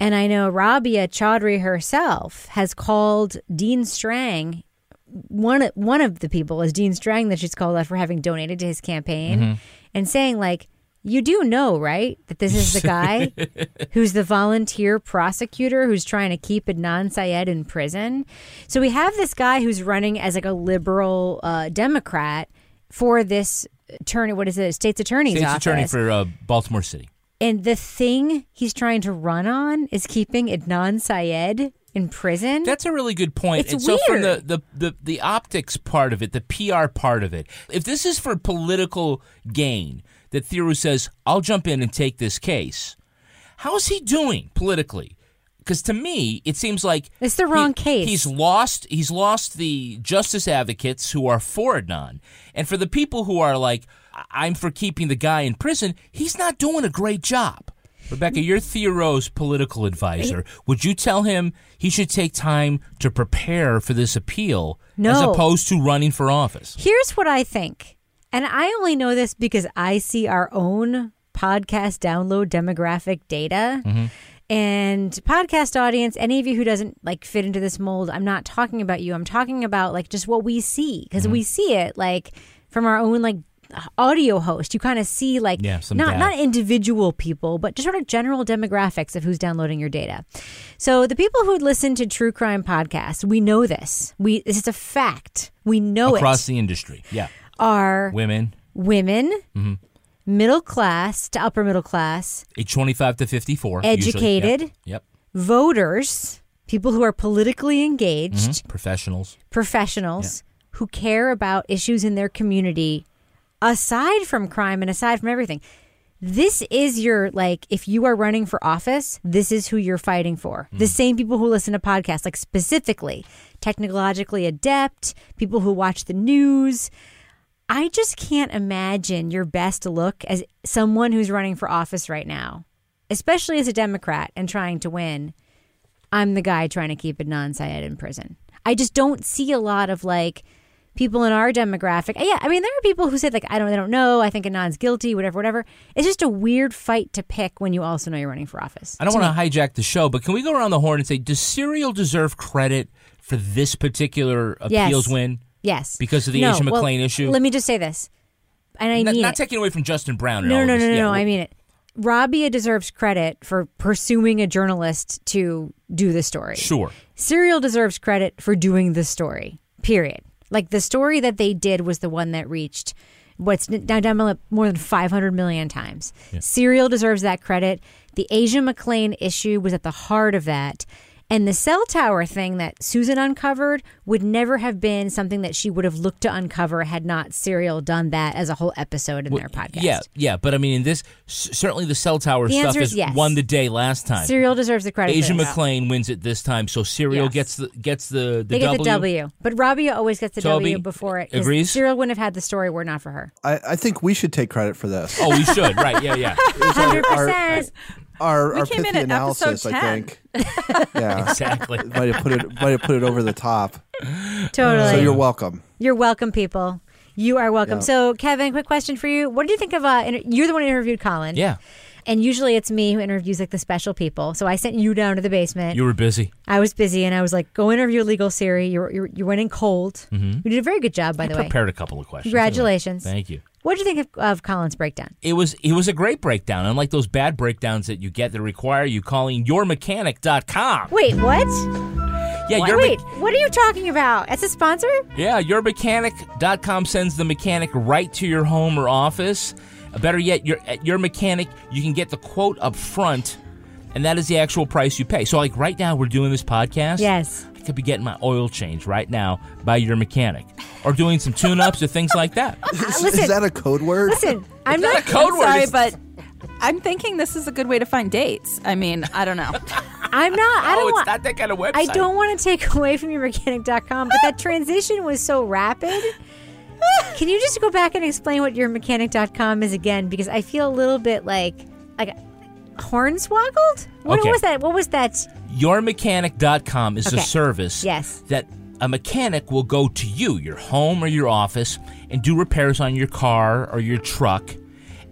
S3: And I know Rabia Chaudhry herself has called Dean Strang one one of the people is Dean Strang that she's called out for having donated to his campaign mm-hmm. and saying like you do know right that this is the guy [laughs] who's the volunteer prosecutor who's trying to keep Adnan Syed in prison. So we have this guy who's running as like a liberal uh, Democrat for this attorney. What is it? State's attorney's
S4: State's
S3: office.
S4: attorney for uh, Baltimore City.
S3: and the thing he's trying to run on is keeping Adnan Syed in prison.
S4: That's a really good point.
S3: It's
S4: and so from the, the, the, the optics part of it, the PR part of it, if this is for political gain, that Thiru says, I'll jump in and take this case, how is he doing politically? Because to me, it seems like
S3: It's the wrong case.
S4: He's lost. He's lost the justice advocates who are for Adnan, and for the people who are like, "I- "I'm for keeping the guy in prison." He's not doing a great job. Rebecca, you're Thiru's political advisor. Would you tell him he should take time to prepare for this appeal as opposed to running for office?
S3: Here's what I think. And I only know this because I see our own podcast download demographic data. Mm-hmm. And podcast audience, any of you who doesn't like fit into this mold, I'm not talking about you. I'm talking about like just what we see because we mm-hmm. see it like from our own like audio host. You kind of see like
S4: Yeah,
S3: not
S4: data.
S3: not individual people, but just sort of general demographics of who's downloading your data. So the people who listen to true crime podcasts, we know this. We this is a fact. We know
S4: Across
S3: it.
S4: Across the industry, yeah,
S3: Are
S4: women,
S3: women,
S4: Mm-hmm.
S3: middle class to upper middle class,
S4: age 25 to 54.
S3: Educated.
S4: Yep. yep.
S3: voters, people who are politically engaged,
S4: Mhm. Professionals.
S3: professionals who care about issues in their community aside from crime and aside from everything. This is your like if you are running for office, this is who you're fighting for. The same people who listen to podcasts like specifically technologically adept, people who watch the news. I just can't imagine your best look as someone who's running for office right now, especially as a Democrat and trying to win. I'm the guy trying to keep Adnan Syed in prison. I just don't see a lot of like people in our demographic. Yeah, I mean, there are people who say like, I don't, they don't know. I think Adnan's guilty, whatever, whatever. It's just a weird fight to pick when you also know you're running for office.
S4: I don't want to hijack the show, but can we go around the horn and say, does Serial deserve credit for this particular
S3: Yes.
S4: appeals win?
S3: Yes,
S4: Because of the
S3: No,
S4: Asia
S3: well,
S4: McClain issue?
S3: Let me just say this, and I
S4: Not,
S3: mean
S4: not
S3: it.
S4: taking away from Justin Brown.
S3: No, no, no, no,
S4: Yeah,
S3: no. I mean it. Rabia deserves credit for pursuing a journalist to do the story.
S4: Sure.
S3: Serial deserves credit for doing the story. Period. Like the story that they did was the one that reached what's now done more than 500 million times. Serial deserves that credit. The Asia McClain issue was at the heart of that. And the cell tower thing that Susan uncovered would never have been something that she would have looked to uncover had not Serial done that as a whole episode in their podcast.
S4: Yeah, yeah, but I mean, in this certainly the cell tower
S3: The
S4: stuff
S3: is yes.
S4: won the day last time.
S3: Serial deserves the credit.
S4: Asia
S3: for this.
S4: McClain wins it this time, so Serial
S5: Yes.
S4: gets the gets the the
S3: They get
S4: W.
S3: the W, but Rabia always gets the
S4: Toby
S3: W before it. 'cause
S4: agrees?
S3: Serial wouldn't have had the story were not for her.
S6: I, I think we should take credit for this.
S4: Oh, we should, right? Yeah, yeah, [laughs]
S3: Hundred percent.
S6: Our,
S5: We
S6: our
S5: came in
S6: pithy
S5: at
S6: analysis,
S5: episode
S6: I think. [laughs] Yeah.
S4: exactly.
S6: might have put it might have put it over the top.
S3: Totally.
S6: So you're welcome.
S3: You're welcome, people. You are welcome.
S6: Yeah.
S3: So, Kevin, quick question for you. What did you think of? Uh, inter- you're the one who interviewed Colin.
S4: Yeah,
S3: And usually it's me who interviews like the special people. So I sent you down to the basement.
S4: you were busy.
S3: I was busy, and I was like, "Go interview legal Siri." You you you went in cold. You did a very good job, by
S4: I
S3: the way.
S4: prepared a couple of questions.
S3: Congratulations.
S4: Thank you.
S3: What did you think of, of Colin's breakdown?
S4: It was it was a great breakdown, unlike those bad breakdowns that you get that require you calling yourmechanic.com.
S3: Wait, what?
S4: Yeah, your
S3: Wait, what are you talking about? As a sponsor?
S4: Yeah, yourmechanic.com sends the mechanic right to your home or office. Uh, Better yet, your at your mechanic, you can get the quote up front, and that is the actual price you pay. So, like right now, we're doing this podcast.
S3: Yes.
S4: I could be getting my oil change right now by your mechanic, or doing some tune-ups or things like that. [laughs]
S6: Is,
S3: listen.
S6: is that a code word?
S3: Listen, I'm
S4: not
S3: not.
S4: a code
S5: I'm
S4: word.
S5: sorry,
S4: It's-
S5: but I'm thinking this is a good way to find dates. I mean, I don't know. [laughs]
S3: I'm not. I
S4: oh,
S3: don't
S4: it's
S3: want.
S4: not that kind of website.
S3: I don't want to take [laughs] away from your mechanic.com, but that transition was so rapid. Can you just go back and explain what your mechanic.com is again? Because I feel a little bit like like hornswoggled. What
S4: Okay.
S3: was that? What was that?
S4: Yourmechanic.com is
S3: Okay.
S4: a service
S3: Yes.
S4: that a mechanic will go to you, your home or your office, and do repairs on your car or your truck.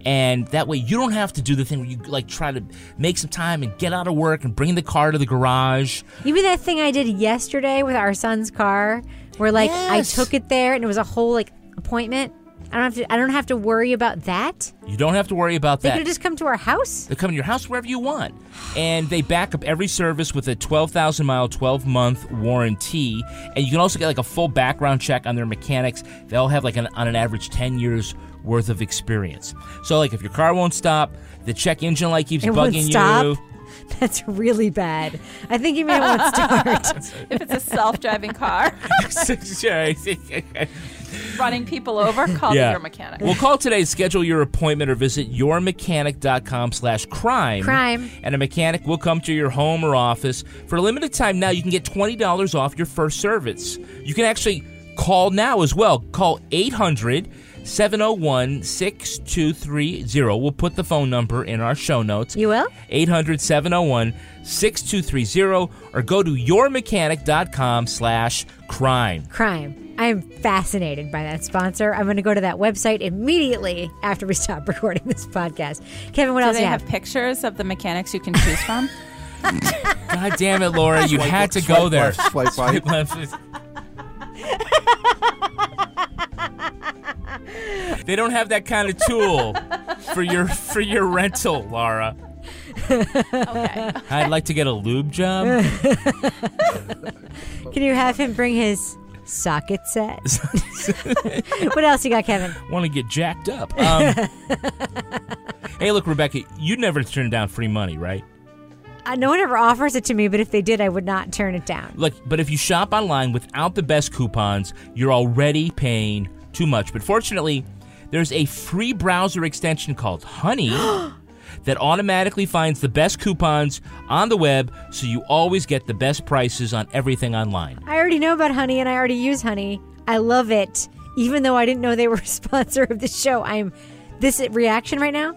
S4: And that way you don't have to do the thing where you like try to make some time and get out of work and bring the car to the garage.
S3: You mean that thing I did yesterday with our son's car, where like
S4: Yes.
S3: I took it there and it was a whole like appointment. I don't have to. I don't have to worry about that.
S4: You don't have to worry about
S3: They
S4: that.
S3: They could just come to our house.
S4: They come to your house wherever you want. And they back up every service with a 12,000 mile, 12 month warranty. And you can also get like a full background check on their mechanics. They all have like an, on an average 10 years worth of experience. So, like if your car won't stop, the check engine light keeps
S3: It won't
S4: bugging
S3: stop?
S4: you. [laughs]
S3: That's really bad. I think you may want to start. [laughs]
S5: if it's a self-driving car [laughs] [laughs] running people over, [laughs] call
S4: yeah.
S5: your mechanic.
S4: Well, call today, schedule your appointment, or visit yourmechanic.com slash crime.
S3: Crime.
S4: And a mechanic will come to your home or office. For a limited time now, you can get $20 off your first service. You can actually call now as well. Call 800 701 6230. We'll put the phone number in our show notes.
S3: You will?
S4: 800 701 6230 or go to yourmechanic.com slash crime.
S3: Crime. I am fascinated by that sponsor. I'm going to go to that website immediately after we stop [laughs] recording this podcast. Kevin, what
S5: Do
S3: else do you
S5: have
S3: have?
S5: pictures of the mechanics you can choose from? [laughs]
S4: God damn it, Laura. You
S6: Swipe
S4: had to
S6: swipe
S4: go there.
S6: left, swipe right. [laughs] [laughs]
S4: they don't have that kind of tool for your for your rental, Laura.
S5: okay.
S4: I'd like to get a lube job. [laughs]
S3: Can you have him bring his socket set? [laughs] what else you got, Kevin?
S4: Want to get jacked up. Um, hey, look, Rebecca, you'd never turn down free money, right?
S3: Uh, no one ever offers it to me, but if they did, I would not turn it down.
S4: Look, but if you shop online without the best coupons, you're already paying too much. But fortunately, there's a free browser extension called Honey [gasps] that automatically finds the best coupons on the web so you always get the best prices on everything online.
S3: I already know about Honey, and I already use Honey. I love it, even though I didn't know they were [laughs] a sponsor of the show. I'm this reaction right now.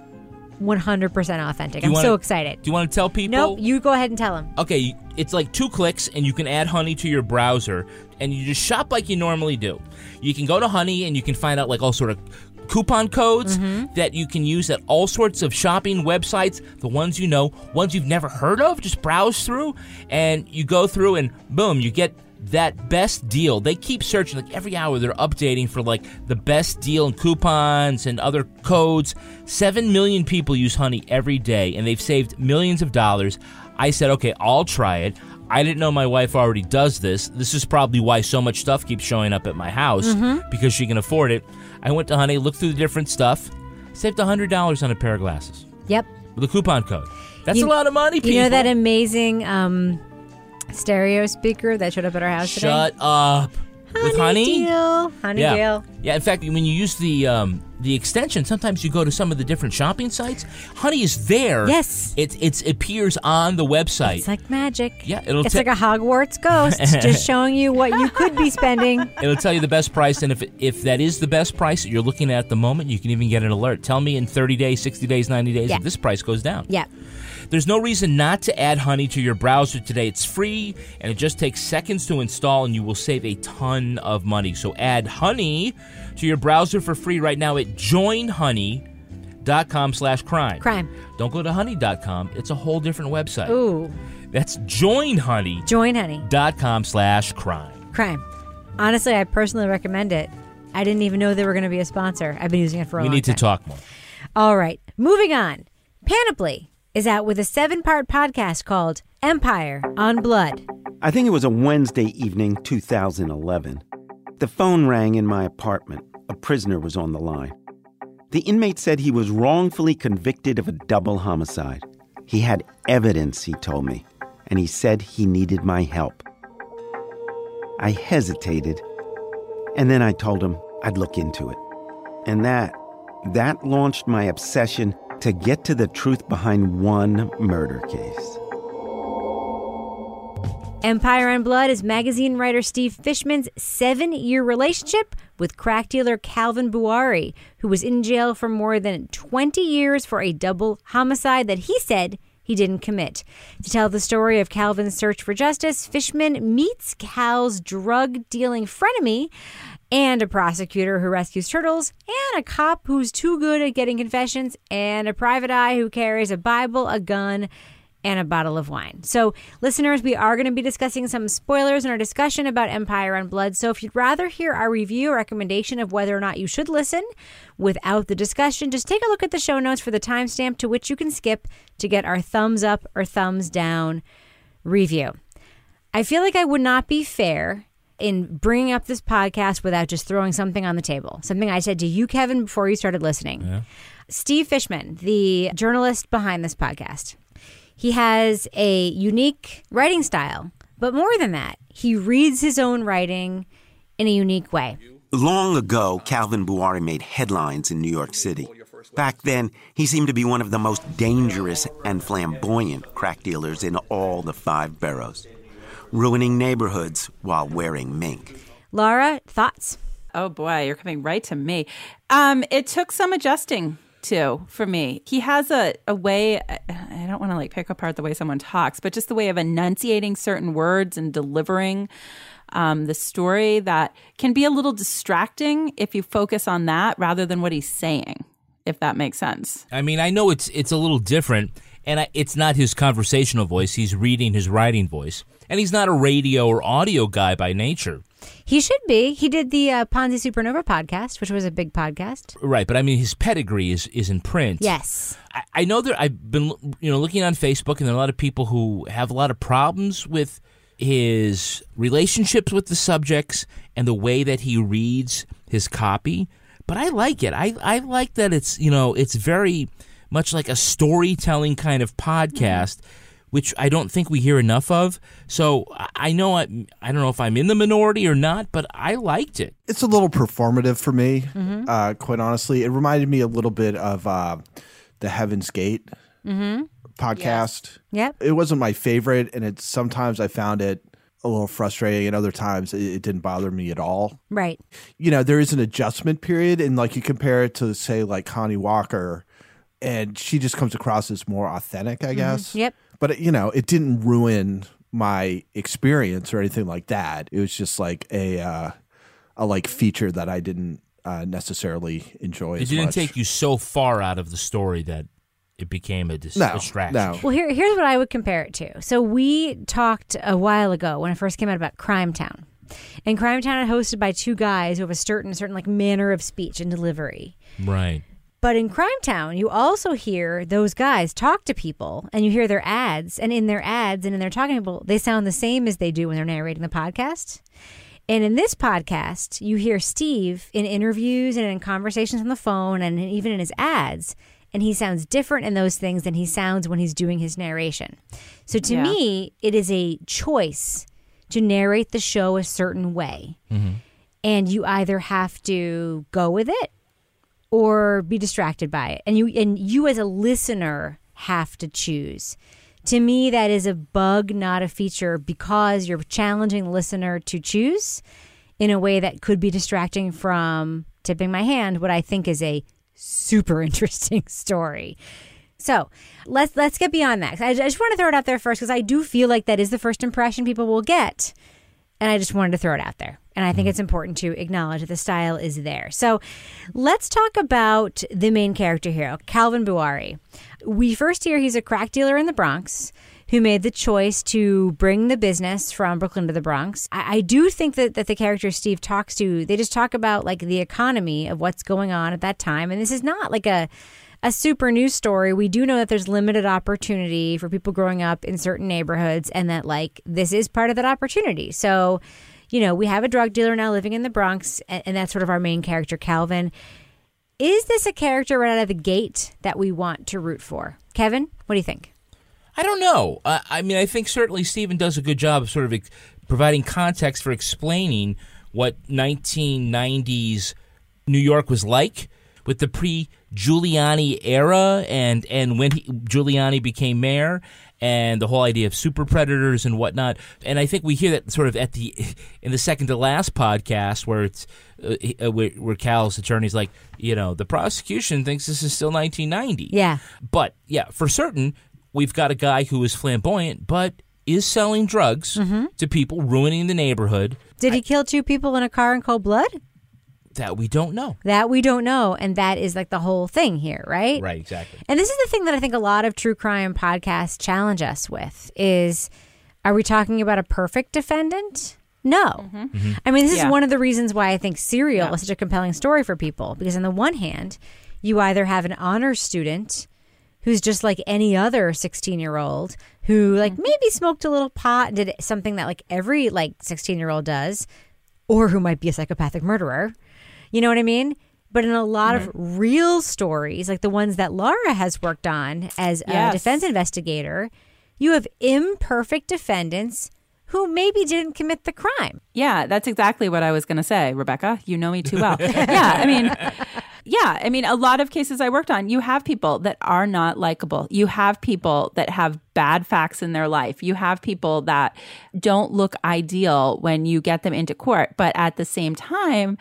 S3: 100% authentic. I'm
S4: wanna-
S3: so excited.
S4: Do you want to tell people?
S3: Nope, you go ahead and tell them.
S4: Okay, it's like two clicks, and you can add Honey to your browser, and you just shop like you normally do. You can go to Honey, and you can find out like all sort of coupon codes mm-hmm. that you can use at all sorts of shopping websites. The ones you know, ones you've never heard of, just browse through, and you go through, and boom, you get that best deal. They keep searching like every hour. They're updating for like the best deal and coupons and other codes. Seven million people use Honey every day, and they've saved millions of dollars. I said, okay, I'll try it. I didn't know my wife already does this. This is probably why so much stuff keeps showing up at my house because she can afford it. I went to Honey, looked through the different stuff, saved hundred dollars on a pair of glasses
S3: Yep.
S4: with a coupon code. That's
S3: You-
S4: a lot of money. People.
S3: You know that amazing um, stereo speaker that showed up at our house today?
S4: Shut up. with honey.
S3: Deal. Honey
S4: yeah.
S3: deal.
S4: Yeah. In fact, when you use the um, the extension, sometimes you go to some of the different shopping sites. Honey is there.
S3: Yes.
S4: It it's, it appears on the website.
S3: It's like magic.
S4: Yeah, it'll
S3: It's
S4: ta-
S3: like a Hogwarts ghost, [laughs] just showing you what you could be spending. [laughs]
S4: It'll tell you the best price, and if if that is the best price that you're looking at at the moment, you can even get an alert. Tell me in 30 days, 60 days, 90 days
S3: Yeah.
S4: if this price goes down.
S3: Yeah.
S4: There's no reason not to add Honey to your browser today. It's free and it just takes seconds to install and you will save a ton of money. So add Honey to your browser for free right now at joinhoney.com slash crime.
S3: Crime.
S4: Don't go to honey.com. It's a whole different website.
S3: Ooh.
S4: That's joinhoney. joinhoney.com
S3: Join honey.
S4: slash crime.
S3: Crime. Honestly, I personally recommend it. I didn't even know they were going to be a sponsor. I've been using it for a
S4: We
S3: long
S4: need to talk more.
S3: All right. Moving on. Panoply is out with a seven part podcast called Empire on Blood.
S8: I think it was a Wednesday evening, 2011. The phone rang in my apartment. A prisoner was on the line. The inmate said he was wrongfully convicted of a double homicide. He had evidence, he told me, and he said he needed my help. I hesitated, and then I told him I'd look into it. And that, that launched my obsession to get to the truth behind one murder case.
S3: Empire on Blood is magazine writer Steve Fishman's seven year relationship with crack dealer Calvin Buari, who was in jail for more than 20 years for a double homicide that he said he didn't commit. To tell the story of Calvin's search for justice, Fishman meets Cal's drug dealing frenemy and a prosecutor who rescues turtles, and a cop who's too good at getting confessions, and a private eye who carries a Bible, a gun, and a bottle of wine. So, listeners, we are going to be discussing some spoilers in our discussion about Empire on Blood. So, if you'd rather hear our review or recommendation of whether or not you should listen without the discussion, just take a look at the show notes for the timestamp to which you can skip to get our thumbs up or thumbs down review. I feel like I would not be fair in bringing up this podcast without just throwing something on the table. Something I said to you, Kevin, before you started listening. Steve Fishman, the journalist behind this podcast, he has a unique writing style. But more than that, he reads his own writing in a unique way.
S8: Long ago, Calvin Buari made headlines in New York City. Back then, he seemed to be one of the most dangerous and flamboyant crack dealers in all the five boroughs, ruining neighborhoods while wearing mink.
S3: Laura, thoughts?
S5: Oh boy, you're coming right to me. Um, it took some adjusting too for me. He has a, a way, I don't want to like pick apart the way someone talks, but just the way of enunciating certain words and delivering um, the story that can be a little distracting if you focus on that rather than what he's saying, if that makes sense.
S4: I mean, I know it's it's a little different, and I, it's not his conversational voice. He's reading his writing voice, and he's not a radio or audio guy by nature.
S3: He should be. He did the uh, Ponzi Supernova podcast, which was a big podcast.
S4: Right, but I mean, his pedigree is is in print.
S3: Yes.
S4: I, I know that I've been you know looking on Facebook, and there are a lot of people who have a lot of problems with his relationships with the subjects and the way that he reads his copy. But I like it. I I like that it's you know it's very much like a storytelling kind of podcast. Which I don't think we hear enough of. So I- I know I, I don't know if I'm in the minority or not, but I liked it.
S6: It's a little performative for me, uh, quite honestly. It reminded me a little bit of uh, the Heaven's Gate podcast.
S3: Yep.
S6: It wasn't my favorite, and it sometimes I found it a little frustrating, and other times it, it didn't bother me at all.
S3: Right.
S6: You know, there is an adjustment period, and like you compare it to say like Connie Walker, and she just comes across as more authentic, I guess.
S3: Yep.
S6: But you know, it didn't ruin my experience or anything like that. It was just like a uh, a like feature that I didn't uh, necessarily enjoy.
S4: It
S6: as
S4: didn't
S6: much.
S4: take you so far out of the story that it became a dis-
S6: No,
S4: distraction.
S6: no.
S3: Well, here, here's what I would compare it to. So we talked a while ago when it first came out about Crime Town. And Crime Town is hosted by two guys who have a certain certain like manner of speech and delivery.
S4: Right.
S3: But in Crime Town, you also hear those guys talk to people and you hear their ads. And in their ads and in their talking to people, they sound the same as they do when they're narrating the podcast. And in this podcast, you hear Steve in interviews and in conversations on the phone and even in his ads. And he sounds different in those things than he sounds when he's doing his narration. So to
S5: Yeah.
S3: me, it is a choice to narrate the show a certain way. Mm-hmm. And you either have to go with it or be distracted by it. And you and you as a listener have to choose. To me that is a bug, not a feature because you're challenging the listener to choose in a way that could be distracting from tipping my hand what I think is a super [laughs] interesting story. So let's let's get beyond that. I, I just want to throw it out there first because I do feel like that is the first impression people will get, and I just wanted to throw it out there. And I think it's important to acknowledge that the style is there. So let's talk about the main character here, Calvin Buari. We first hear he's a crack dealer in the Bronx who made the choice to bring the business from Brooklyn to the Bronx. I, I do think that, that the character Steve talks to, they just talk about like the economy of what's going on at that time. And this is not like a a super news story. We do know that there's limited opportunity for people growing up in certain neighborhoods and that like this is part of that opportunity. So, you know, we have a drug dealer now living in the Bronx and, that's sort of our main character, Calvin. Is this a character right out of the gate that we want to root for? Kevin, what do you think?
S4: I don't know. Uh, I mean, I think certainly Stephen does a good job of sort of ex- providing context for explaining what 1990s New York was like with the pre Giuliani era and, and when he, Giuliani became mayor and the whole idea of super predators and whatnot. And I think we hear that sort of at the in the second to last podcast where it's uh, uh, where, where Cal's attorney's like, you know, the prosecution thinks this is still 1990.
S3: Yeah.
S4: But yeah, for certain, we've got a guy who is flamboyant, but is selling drugs to people, ruining the neighborhood.
S3: Did he kill two people in a car in cold blood?
S4: That we don't know.
S3: That we don't know. And that is like the whole thing here, right?
S4: Right, exactly.
S3: And this is the thing that I think a lot of true crime podcasts challenge us with is are we talking about a perfect defendant? No. Mm-hmm. I mean, this is one of the reasons why I think Serial is such a compelling story for people because on the one hand, you either have an honor student who's just like any other 16-year-old who like mm-hmm. maybe smoked a little pot and did something that like every like 16-year-old does or who might be a psychopathic murderer. You know what I mean? But in a lot of real stories, like the ones that Laura has worked on as a defense investigator, you have imperfect defendants who maybe didn't commit the crime.
S5: Yeah, that's exactly what I was going to say, Rebecca. You know me too well. [laughs] yeah, I mean, yeah, I mean, a lot of cases I worked on, you have people that are not likable. You have people that have bad facts in their life. You have people that don't look ideal when you get them into court, but at the same time,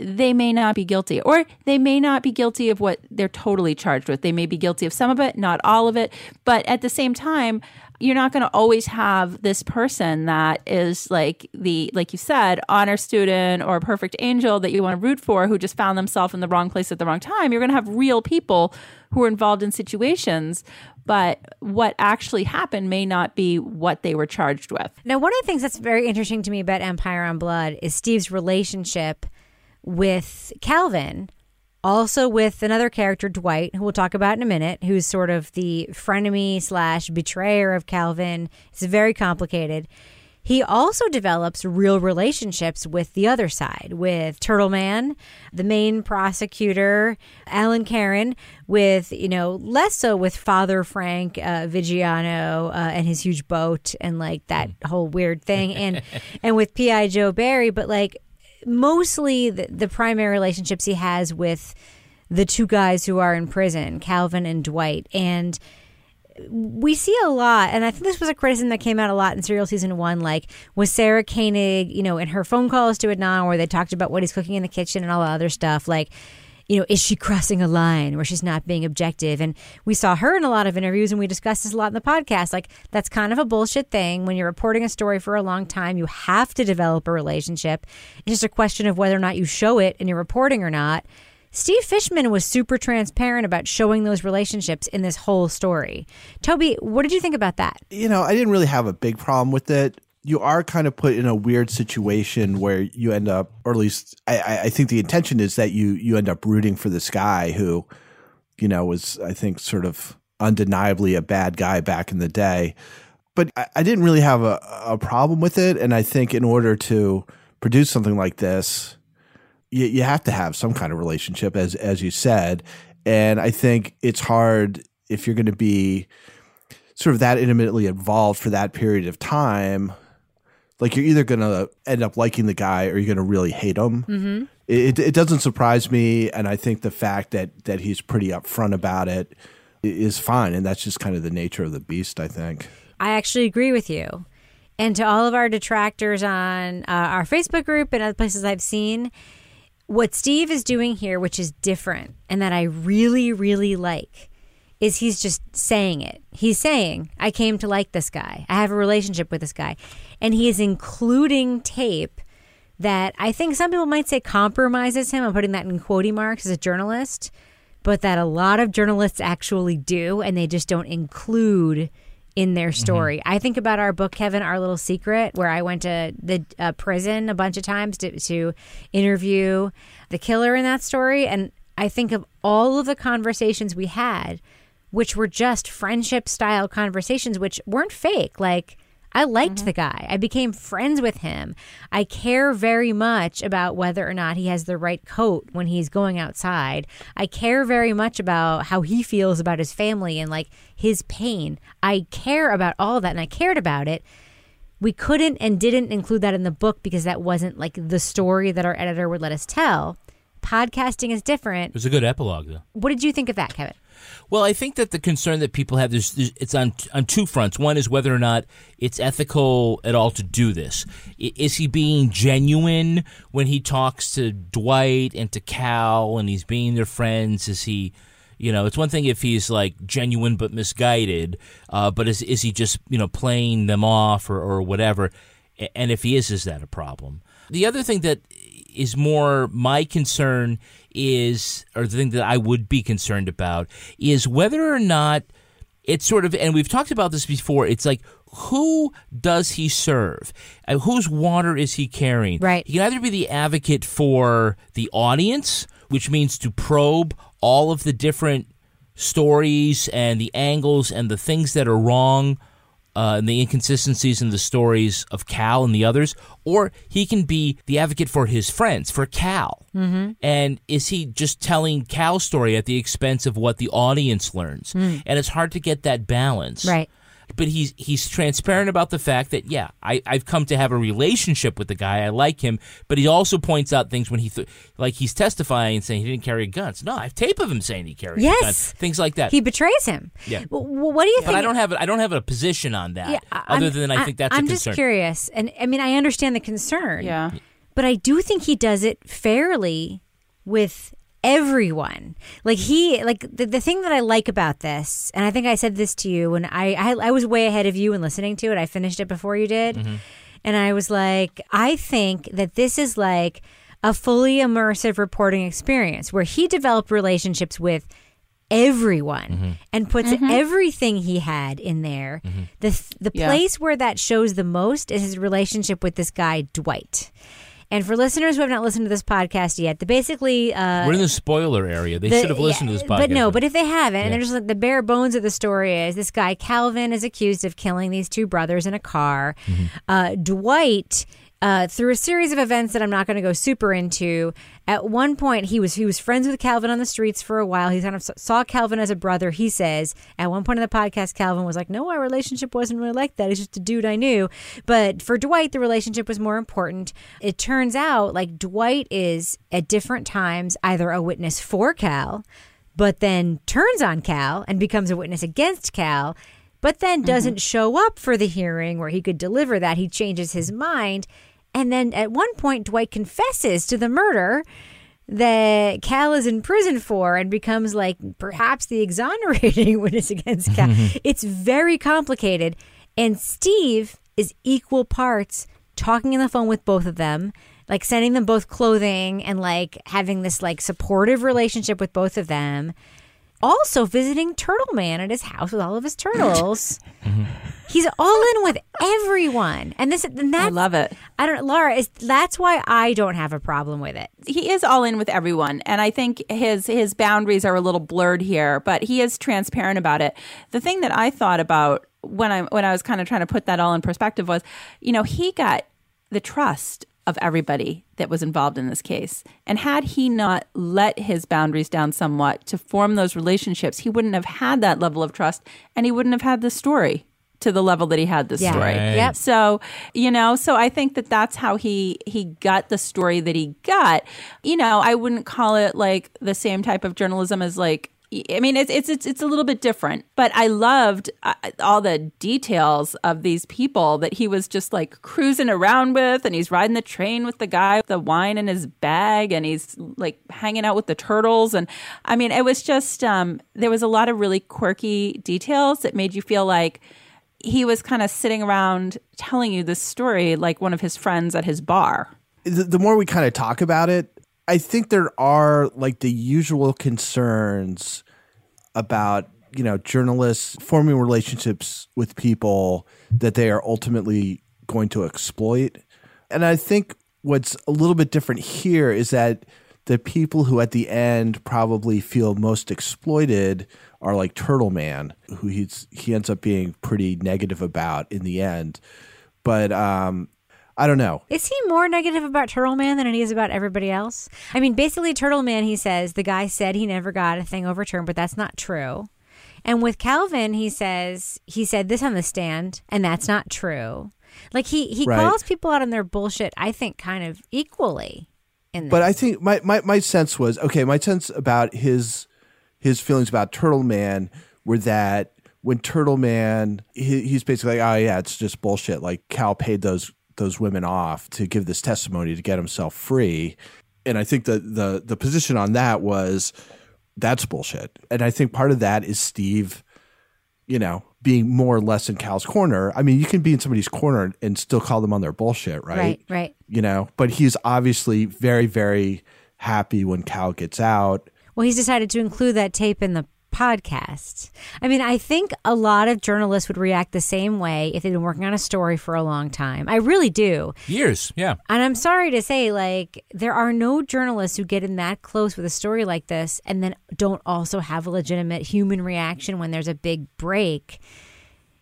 S5: they may not be guilty, or they may not be guilty of what they're totally charged with. They may be guilty of some of it, not all of it. But at the same time, you're not going to always have this person that is like the, like you said, honor student or perfect angel that you want to root for who just found themselves in the wrong place at the wrong time. You're going to have real people who are involved in situations, but what actually happened may not be what they were charged with.
S3: Now, one of the things that's very interesting to me about Empire on Blood is Steve's relationship with Calvin, also with another character, Dwight, who we'll talk about in a minute, who's sort of the frenemy slash betrayer of Calvin. It's very complicated. He also develops real relationships with the other side, with Turtle Man, the main prosecutor, Alan Karen, with, you know, less so with Father Frank uh, Vigiano uh, and his huge boat and like that whole weird thing, and [laughs] and with P.I. Joe Barry, but like mostly the, the primary relationships he has with the two guys who are in prison, Calvin and Dwight. And we see a lot, and I think this was a criticism that came out a lot in Serial Season 1, like, was Sarah Koenig, you know, in her phone calls to Adnan where they talked about what he's cooking in the kitchen and all the other stuff, like, you know, is she crossing a line where she's not being objective? And we saw her in a lot of interviews and we discussed this a lot in the podcast. Like, that's kind of a bullshit thing. When you're reporting a story for a long time, you have to develop a relationship. It's just a question of whether or not you show it in your reporting or not. Steve Fishman was super transparent about showing those relationships in this whole story. Toby, what did you think about that?
S6: You know, I didn't really have a big problem with it. You are kind of put in a weird situation where you end up, or at least I, I think the intention is that you you end up rooting for this guy who, you know, was I think sort of undeniably a bad guy back in the day. But I, I didn't really have a, a problem with it, and I think in order to produce something like this, you, you have to have some kind of relationship, as as you said. And I think it's hard if you're going to be sort of that intimately involved for that period of time. Like you're either going to end up liking the guy or you're going to really hate him. Mm-hmm. It, it doesn't surprise me, and I think the fact that that he's pretty upfront about it is fine, and that's just kind of the nature of the beast. I think.
S3: I actually agree with you. And to all of our detractors on uh, our Facebook group and other places I've seen, what Steve is doing here, which is different and that I really, really like, is he's just saying it. He's saying, I came to like this guy. I have a relationship with this guy. And he is including tape that I think some people might say compromises him. I'm putting that in quoting marks as a journalist, but that a lot of journalists actually do, and they just don't include in their story. I think about our book, Kevin, Our Little Secret, where I went to the uh, prison a bunch of times to, to interview the killer in that story. And I think of all of the conversations we had, which were just friendship style conversations, which weren't fake. Like, I liked mm-hmm. the guy. I became friends with him. I care very much about whether or not he has the right coat when he's going outside. I care very much about how he feels about his family and like his pain. I care about all of that and I cared about it. We couldn't and didn't include that in the book because that wasn't like the story that our editor would let us tell. Podcasting is different.
S4: It was a good epilogue, though.
S3: What did you think of that, Kevin?
S4: Well, I think that the concern that people have is it's on on two fronts. One is whether or not it's ethical at all to do this. Is he being genuine when he talks to Dwight and to Cal and he's being their friends? Is he, you know, it's one thing if he's like genuine but misguided, uh, but is is he just you know playing them off or or whatever? And if he is, is that a problem? The other thing that is more my concern is, or the thing that I would be concerned about, is whether or not it's sort of, and we've talked about this before, it's like, who does he serve? Uh, whose water is he carrying?
S3: Right.
S4: He can either be the advocate for the audience, which means to probe all of the different stories and the angles and the things that are wrong uh, and the inconsistencies in the stories of Cal and the others, or he can be the advocate for his friends, for Cal. Mm-hmm. And is he just telling Cal's story at the expense of what the audience learns? And it's hard to get that balance.
S3: Right.
S4: But he's he's transparent about the fact that yeah, I I've come to have a relationship with the guy. I like him, but he also points out things when he th- like he's testifying and saying he didn't carry guns. No, I have tape of him saying he carried
S3: Yes.
S4: guns. Things like that.
S3: He betrays him.
S4: Yeah.
S3: W- w- what do you
S4: but
S3: think?
S4: I don't have a, I don't have a position on that.
S3: Yeah,
S4: other
S3: I'm-
S4: than I think that's
S3: I'm
S4: a concern.
S3: just curious, and I mean, I understand the concern.
S5: Yeah.
S3: but I do think he does it fairly with everyone. Like he, like the, the thing that I like about this, and I think I said this to you when I, I I was way ahead of you in listening to it. I finished it before you did,
S4: Mm-hmm.
S3: and I was like, I think that this is like a fully immersive reporting experience where he developed relationships with everyone
S4: Mm-hmm.
S3: and puts everything he had in there. The the
S5: Yeah.
S3: place where that shows the most is his relationship with this guy Dwight. And for listeners who have not listened to this podcast yet, the basically uh,
S4: We're in the spoiler area. They
S3: the-
S4: should have listened
S3: yeah,
S4: to this podcast.
S3: But no, but if they haven't, and
S4: Yeah.
S3: they're just like the bare bones of the story is this guy Calvin is accused of killing these two brothers in a car.
S4: Mm-hmm.
S3: Uh, Dwight. Uh, through a series of events that I'm not going to go super into, at one point he was he was friends with Calvin on the streets for a while. He kind of saw Calvin as a brother. He says at one point in the podcast, Calvin was like, "No, our relationship wasn't really like that. He's just a dude I knew." But for Dwight, the relationship was more important. It turns out like Dwight is at different times either a witness for Cal, but then turns on Cal and becomes a witness against Cal, but then mm-hmm. doesn't show up for the hearing where he could deliver that. He changes his mind. And then at one point, Dwight confesses to the murder that Cal is in prison for and becomes like perhaps the exonerating [laughs] witness against Cal. Mm-hmm. it's very complicated. And Steve is equal parts talking on the phone with both of them, like sending them both clothing and like having this like supportive relationship with both of them. Also visiting Turtle Man at his house with all of his turtles. [laughs] He's all in with everyone. And this and that's
S5: I love it.
S3: I don't Laura, is that's why I don't have a problem with it.
S5: he is all in with everyone and i think his his boundaries are a little blurred here but he is transparent about it the thing that i thought about when i when i was kind of trying to put that all in perspective was you know he got the trust of everybody that was involved in this case and had he not let his boundaries down somewhat to form those relationships he wouldn't have had that level of trust and he wouldn't have had this story to the level that he had this
S3: Yeah.
S5: story
S3: Right. Yep.
S5: so, you know, so I think that that's how he he got the story that he got. You know, I wouldn't call it like the same type of journalism as like I mean, it's it's it's it's a little bit different, but I loved uh, all the details of these people that he was just like cruising around with, and he's riding the train with the guy with the wine in his bag, and he's like hanging out with the turtles, and I mean, it was just um, there was a lot of really quirky details that made you feel like he was kind of sitting around telling you this story like one of his friends at his bar.
S6: the, the more we kind of talk about it, I think there are like the usual concerns about you know journalists forming relationships with people that they are ultimately going to exploit, and I think what's a little bit different here is that the people who at the end probably feel most exploited are like Turtle Man, who he's he ends up being pretty negative about in the end. But um, I don't know.
S3: Is he more negative about Turtle Man than he is about everybody else? I mean, basically, Turtle Man, he says the guy said he never got a thing overturned, but that's not true. And with Calvin, he says he said this on the stand, and that's not true. Like he he
S6: Right.
S3: calls people out on their bullshit. I think kind of equally. In
S6: But. I think my, my, my sense was okay. My sense about his his feelings about Turtle Man were that when Turtle Man he, he's basically like, oh yeah, it's just bullshit. Like Cal paid those those women off to give this testimony to get himself free, and I think the the the position on that was that's bullshit. And I think part of that is Steve, you know, being more or less in Cal's corner. I mean, you can be in somebody's corner and still call them on their bullshit, right?
S3: right, right.
S6: you know, but he's obviously very, very happy when Cal gets out.
S3: Well, he's decided to include that tape in the podcast. I mean, I think a lot of journalists would react the same way if they've been working on a story for a long time. I really do.
S4: Years, yeah.
S3: And I'm sorry to say, like, there are no journalists who get in that close with a story like this and then don't also have a legitimate human reaction when there's a big break.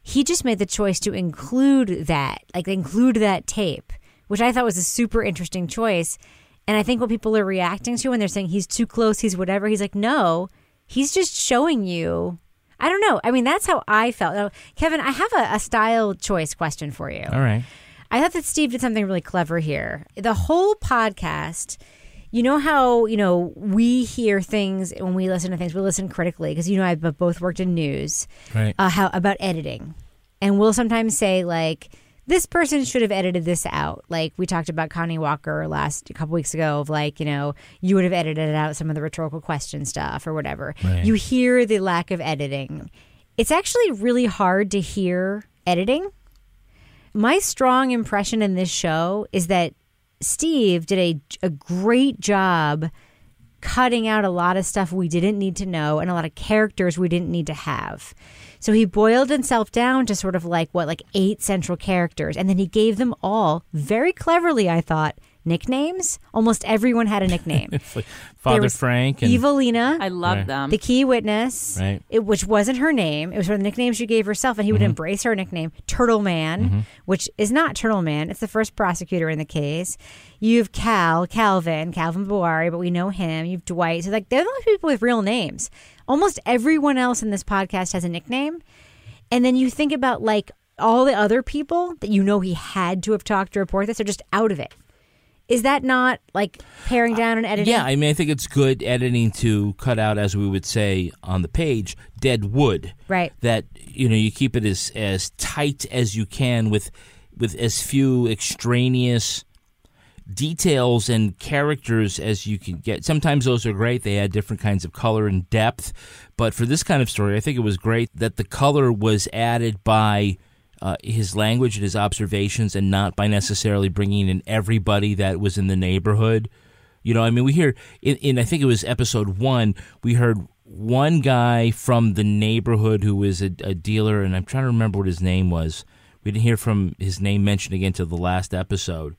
S3: He just made the choice to include that, like, include that tape, which I thought was a super interesting choice. And I think what people are reacting to when they're saying he's too close, he's whatever, he's like, no, he's just showing you. I don't know. I mean, that's how I felt. Now, Kevin, I have a, a style choice question for you.
S4: All right.
S3: I thought that Steve did something really clever here. The whole podcast, you know how, you know, we hear things when we listen to things, we listen critically because, you know, I've both worked in news
S4: Right.
S3: uh, how about editing. And we'll sometimes say, like, this person should have edited this out. Like we talked about Connie Walker last a couple weeks ago of like, you know, you would have edited out some of the rhetorical question stuff or whatever.
S4: Right.
S3: You hear the lack of editing. It's actually really hard to hear editing. My strong impression in this show is that Steve did a, a great job cutting out a lot of stuff we didn't need to know and a lot of characters we didn't need to have. So he boiled himself down to sort of like what, like eight central characters. And then he gave them all very cleverly, I thought, nicknames. Almost everyone had a nickname. [laughs]
S4: It's like Father Frank and
S3: Evelina,
S5: I love
S4: Right.
S5: them.
S3: the key witness,
S4: Right.
S3: it, which wasn't her name. It was her nickname she gave herself, and he would mm-hmm. embrace her nickname, Turtle Man, mm-hmm. which is not Turtle Man. It's the first prosecutor in the case. You have Cal, Calvin, Calvin Buari, but we know him. You have Dwight. So, like, they're the only people with real names. Almost everyone else in this podcast has a nickname. And then you think about, like, all the other people that you know he had to have talked to report this are just out of it. Is that not like paring down and editing?
S4: Yeah, I mean, I think it's good editing to cut out, as we would say on the page, dead wood.
S3: Right.
S4: That you know you keep it as as tight as you can with with as few extraneous details and characters as you can get. Sometimes those are great. They add different kinds of color and depth. But for this kind of story, I think it was great that the color was added by uh, his language and his observations and not by necessarily bringing in everybody that was in the neighborhood. You know, I mean, we hear in, in I think it was episode one, we heard one guy from the neighborhood who was a, a dealer, and I'm trying to remember what his name was. We didn't hear from his name mentioned again to the last episode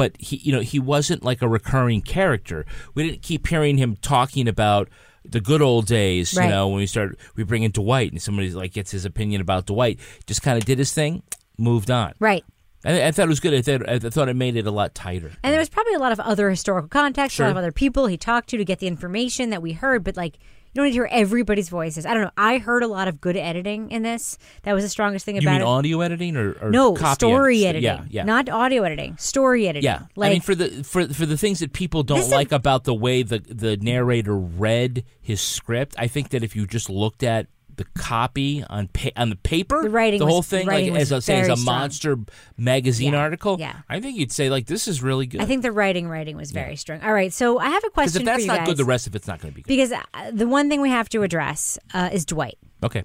S4: but he you know he wasn't like a recurring character. We didn't keep hearing him talking about the good old days
S3: Right.
S4: you know when we start we bring in dwight and somebody like gets his opinion about dwight just kind of did his thing moved on.
S3: Right.
S4: I, I thought it was good. I thought, I thought it made it a lot tighter.
S3: And there was probably a lot of other historical context, a lot of other people he talked to to get the information that we heard, but like you don't need to hear everybody's voices. I don't know. I heard a lot of good editing in this. That was the strongest thing
S4: you
S3: about
S4: mean
S3: it.
S4: audio editing or, or
S3: no, story
S4: edits?
S3: editing.
S4: yeah yeah
S3: Not audio editing. Story editing.
S4: Yeah,
S3: Like
S4: I mean for the for for the things that people don't
S3: is-
S4: like about the way the the narrator read his script, I think that if you just looked at the copy on pa- on the paper,
S3: The writing
S4: the
S3: was-
S4: whole
S3: the
S4: thing,
S3: writing
S4: like as
S3: was
S4: a, say, as a
S3: strong.
S4: monster magazine
S3: Yeah,
S4: article,
S3: yeah.
S4: I think you'd say like this is really good.
S3: I think the writing writing was very strong. All right, so I have a question.
S4: if that's not
S3: guys.
S4: good, the rest of it's not going to be good.
S3: because uh, the one thing we have to address uh, is Dwight.
S4: Okay,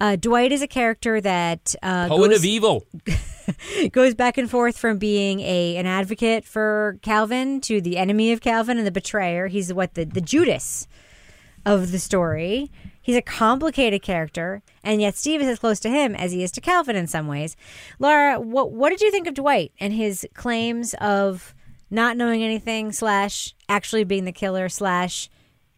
S3: Uh, Dwight is a character that uh,
S4: poet
S3: goes,
S4: of evil. [laughs]
S3: goes back and forth from being a an advocate for Calvin to the enemy of Calvin and the betrayer. He's what the the Judas of the story. He's a complicated character, and yet Steve is as close to him as he is to Calvin in some ways. Laura, what what did you think of Dwight and his claims of not knowing anything slash actually being the killer slash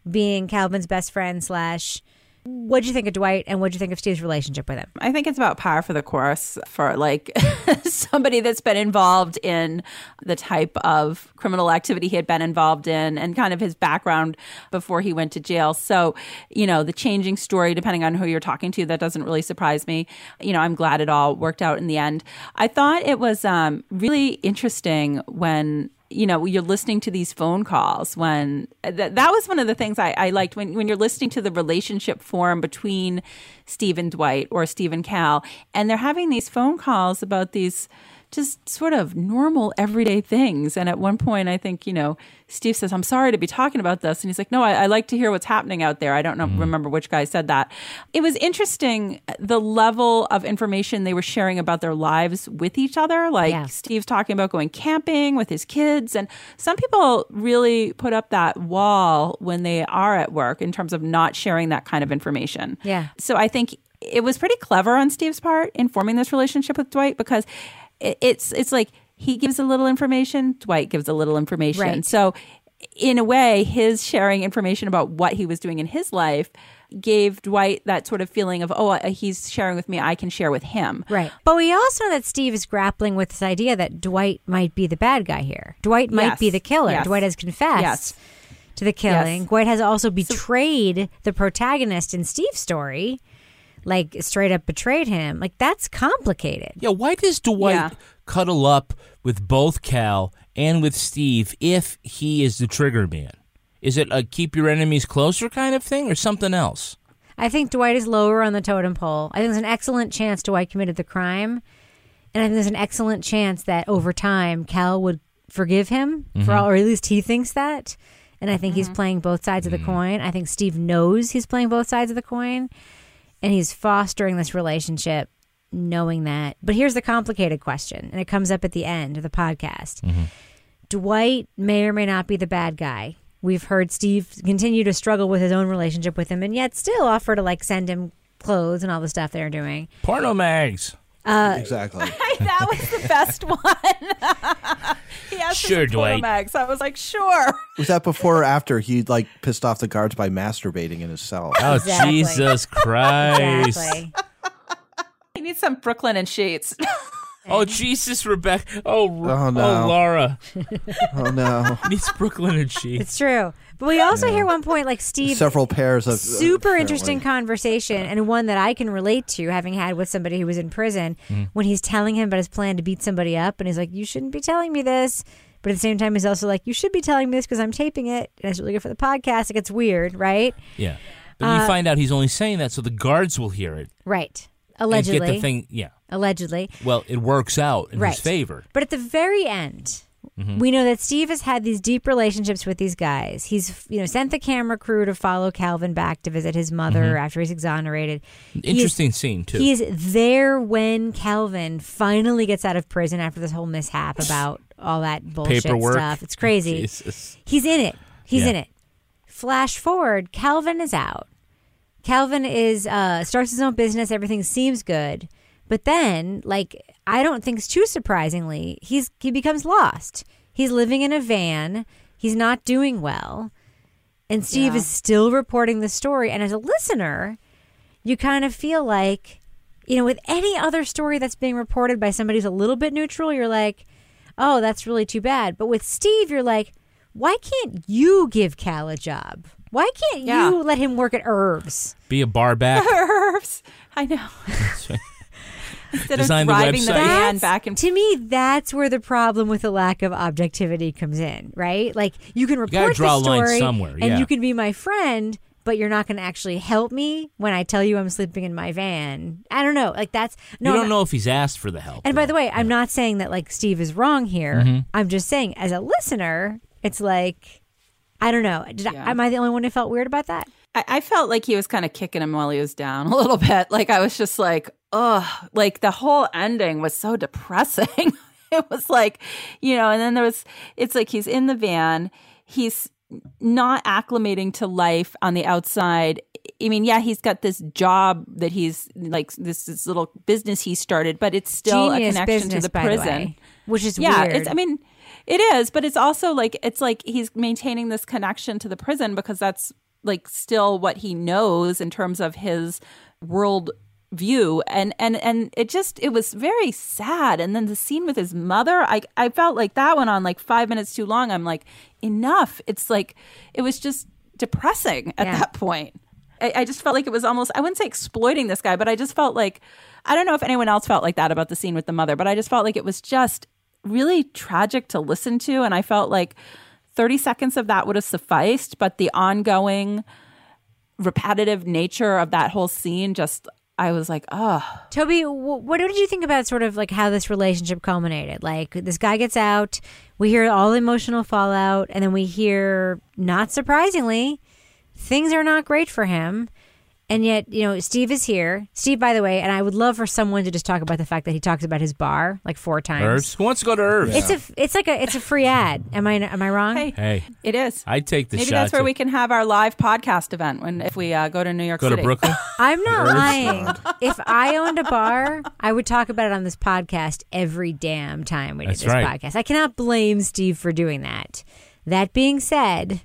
S3: being Calvin's best friend slash what did you think of Dwight and what did you think of Steve's relationship with him?
S5: I think it's about par for the course for like [laughs] somebody that's been involved in the type of criminal activity he had been involved in and kind of his background before he went to jail. So, you know, the changing story, depending on who you're talking to, that doesn't really surprise me. You know, I'm glad it all worked out in the end. I thought it was um, really interesting when you know you're listening to these phone calls when that, that was one of the things I, I liked when, when you're listening to the relationship form between steve and dwight or steve and cal and they're having these phone calls about these just sort of normal everyday things and at one point i think you know steve says i'm sorry to be talking about this and he's like no i, I like to hear what's happening out there i don't know mm-hmm. remember which guy said that it was interesting the level of information they were sharing about their lives with each other like
S3: Yeah.
S5: Steve's talking about going camping with his kids. And some people really put up that wall when they are at work in terms of not sharing that kind of information.
S3: Yeah.
S5: So I think it was pretty clever on Steve's part in forming this relationship with Dwight because it, it's it's like he gives a little information, Dwight gives a little information.
S3: Right.
S5: So in a way, his sharing information about what he was doing in his life gave Dwight that sort of feeling of, oh, uh, he's sharing with me, I can share with him.
S3: Right. But we also know that Steve is grappling with this idea that Dwight might be the bad guy here. Dwight might
S5: Yes.
S3: be the killer.
S5: Yes.
S3: Dwight has confessed
S5: Yes.
S3: to the killing. Dwight has also betrayed the protagonist in Steve's story, like straight up betrayed him. Like that's complicated.
S4: Yeah, why does Dwight
S5: Yeah.
S4: cuddle up with both Cal and with Steve if he is the trigger man? Is it a keep your enemies closer kind of thing or something else?
S3: I think Dwight is lower on the totem pole. I think there's an excellent chance Dwight committed the crime. And I think there's an excellent chance that over time Cal would forgive him for mm-hmm. all, or at least he thinks that. And I think he's mm-hmm. playing both sides of the mm-hmm. coin. I think Steve knows he's playing both sides of the coin and he's fostering this relationship knowing that. But here's the complicated question, and it comes up at the end of the podcast. Mm-hmm. Dwight may or may not be the bad guy. We've heard Steve continue to struggle with his own relationship with him and yet still offer to like send him clothes and all the stuff they're doing.
S4: Porno mags.
S6: Uh, exactly. [laughs]
S5: that was the best [laughs] one. [laughs] he asked
S4: Sure,
S5: for some
S4: Dwight.
S5: Mags. I was like, sure.
S6: Was that before or after he like pissed off the guards by masturbating in his cell?
S4: Oh,
S3: Exactly.
S4: Jesus Christ.
S3: Exactly.
S5: He needs some Brooklyn and sheets.
S4: Oh, Jesus, Rebecca. Oh,
S6: Oh, no.
S4: oh Laura.
S6: Oh no!
S4: Needs Brooklyn and she.
S3: It's true. But we also hear one point like Steve
S6: Several pairs of
S3: super
S6: apparently.
S3: interesting conversation and one that I can relate to having had with somebody who was in prison when he's telling him about his plan to beat somebody up and he's like you shouldn't be telling me this but at the same time he's also like you should be telling me this because I'm taping it and it's really good for the podcast it gets weird right
S4: Yeah. But
S3: Uh,
S4: you find out he's only saying that so the guards will hear it.
S3: right allegedly
S4: get the thing. Yeah.
S3: allegedly
S4: Well, it works out in
S3: right
S4: his favor.
S3: but at the very end We know that Steve has had these deep relationships with these guys. He's, you know, sent the camera crew to follow Calvin back to visit his mother after he's exonerated. He is-
S4: Interesting scene too.
S3: He is there when Calvin finally gets out of prison after this whole mishap [laughs] about all that bullshit
S4: Paperwork.
S3: stuff. It's crazy. [laughs]
S4: Jesus.
S3: He's in it. He's
S4: Yeah.
S3: in it. Flash forward, Calvin is out. Calvin is uh starts his own business, everything seems good. But then, like I don't think it's too surprisingly, he's he becomes lost. He's living in a van. He's not doing well. And Steve
S5: Yeah.
S3: is still reporting the story and as a listener, you kind of feel like you know, with any other story that's being reported by somebody who's a little bit neutral, you're like, oh, that's really too bad. But with Steve, you're like, why can't you give Cal a job? Why can't
S5: Yeah.
S3: you let him work at Herbs?
S4: Be a bar back. [laughs]
S5: Herbs. I know. Instead
S4: Design
S5: of
S4: the
S5: driving the,
S4: website.
S5: van
S3: That's-
S5: back and
S3: to me, that's where the problem with the lack of objectivity comes in, right? Like you can report
S4: gotta draw a
S3: the
S4: line
S3: story
S4: somewhere,
S3: and you can be my friend, but you're not going to actually help me when I tell you I'm sleeping in my van. I don't know. Like that's no.
S4: you
S3: I'm
S4: don't know if he's asked for the help.
S3: And by the way, I'm not saying that like Steve is wrong here.
S4: Mm-hmm.
S3: I'm just saying, as a listener, it's like I don't know. Did
S5: Yeah.
S3: I, am I the only one who felt weird about that?
S5: I, I felt like he was kind of kicking him while he was down [laughs] a little bit. Like I was just like, ugh, like the whole ending was so depressing. [laughs] it was like, you know, and then there was, it's like he's in the van, he's not acclimating to life on the outside. I mean, yeah, he's got this job that he's like this, this little business he started, but it's still
S3: Genius
S5: a connection
S3: business,
S5: to the prison.
S3: way, which is
S5: yeah,
S3: weird.
S5: it's. I mean, it is, but it's also like it's like he's maintaining this connection to the prison because that's like still what he knows in terms of his world view. And and and it just it was very sad. And then the scene with his mother i i felt like that went on like five minutes too long. I'm like enough. It's like it was just depressing at
S3: Yeah.
S5: that point. I, I just felt like it was almost i wouldn't say exploiting this guy but i just felt like i don't know if anyone else felt like that about the scene with the mother but i just felt like it was just really tragic to listen to. And i felt like 30 seconds of that would have sufficed but the ongoing repetitive nature of that whole scene just i was like oh
S3: Toby, wh- what did you think about sort of like how this relationship culminated? Like this guy gets out, we hear all the emotional fallout, and then we hear, not surprisingly, things are not great for him. And yet, you know, Steve is here. Steve, by the way, and I would love for someone to just talk about the fact that he talks about his bar like four times.
S4: Herbs? Who wants to go to Herbs?
S3: It's a, it's like a, it's a free ad. Am I, am I wrong?
S5: hey
S4: Hey,
S5: it is
S4: I'd take the
S5: maybe
S4: shot.
S5: that's where
S4: to
S5: we can have our live podcast event when if we uh, go to new york
S4: go
S5: city
S4: to Brooklyn. [laughs]
S3: I'm not lying. if I owned a bar, I would talk about it on this podcast every damn time we did
S4: That's
S3: this
S4: right.
S3: podcast. I cannot blame Steve for doing that. That being said,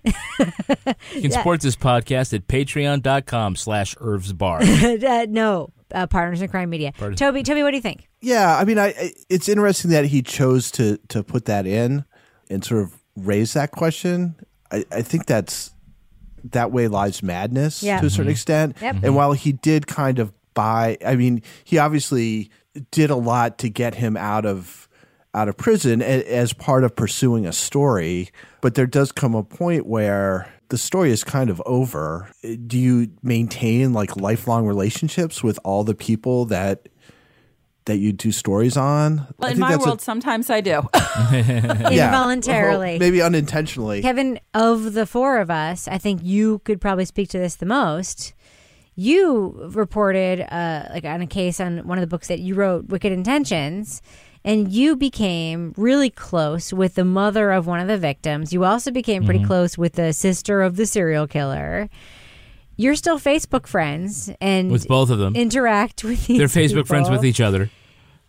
S4: You can support this podcast at patreon.com slash Irv's Bar. [laughs]
S3: uh, no, uh, Partners in Crime Media. Toby, Toby, what do you think?
S6: Yeah, I mean, I, I it's interesting that he chose to to put that in and sort of raise that question. I, I think that's that way lies madness
S3: Yeah.
S6: to a certain extent.
S3: Yep.
S6: And while he did kind of buy, I mean, he obviously did a lot to get him out of out of prison as part of pursuing a story. But there does come a point where the story is kind of over. Do you maintain like lifelong relationships with all the people that that you do stories on? I
S5: well, in my
S6: that's a-
S5: world sometimes i do [laughs] [laughs]
S6: yeah.
S3: Involuntarily.
S6: Well, maybe unintentionally.
S3: Kevin, of the four of us, I think you could probably speak to this the most. You reported, uh, like on a case on one of the books that you wrote, Wicked Intentions, and you became really close with the mother of one of the victims. You also became pretty close with the sister of the serial killer. You're still Facebook friends and
S4: With both of them.
S3: interact with these
S4: They're Facebook friends with each other.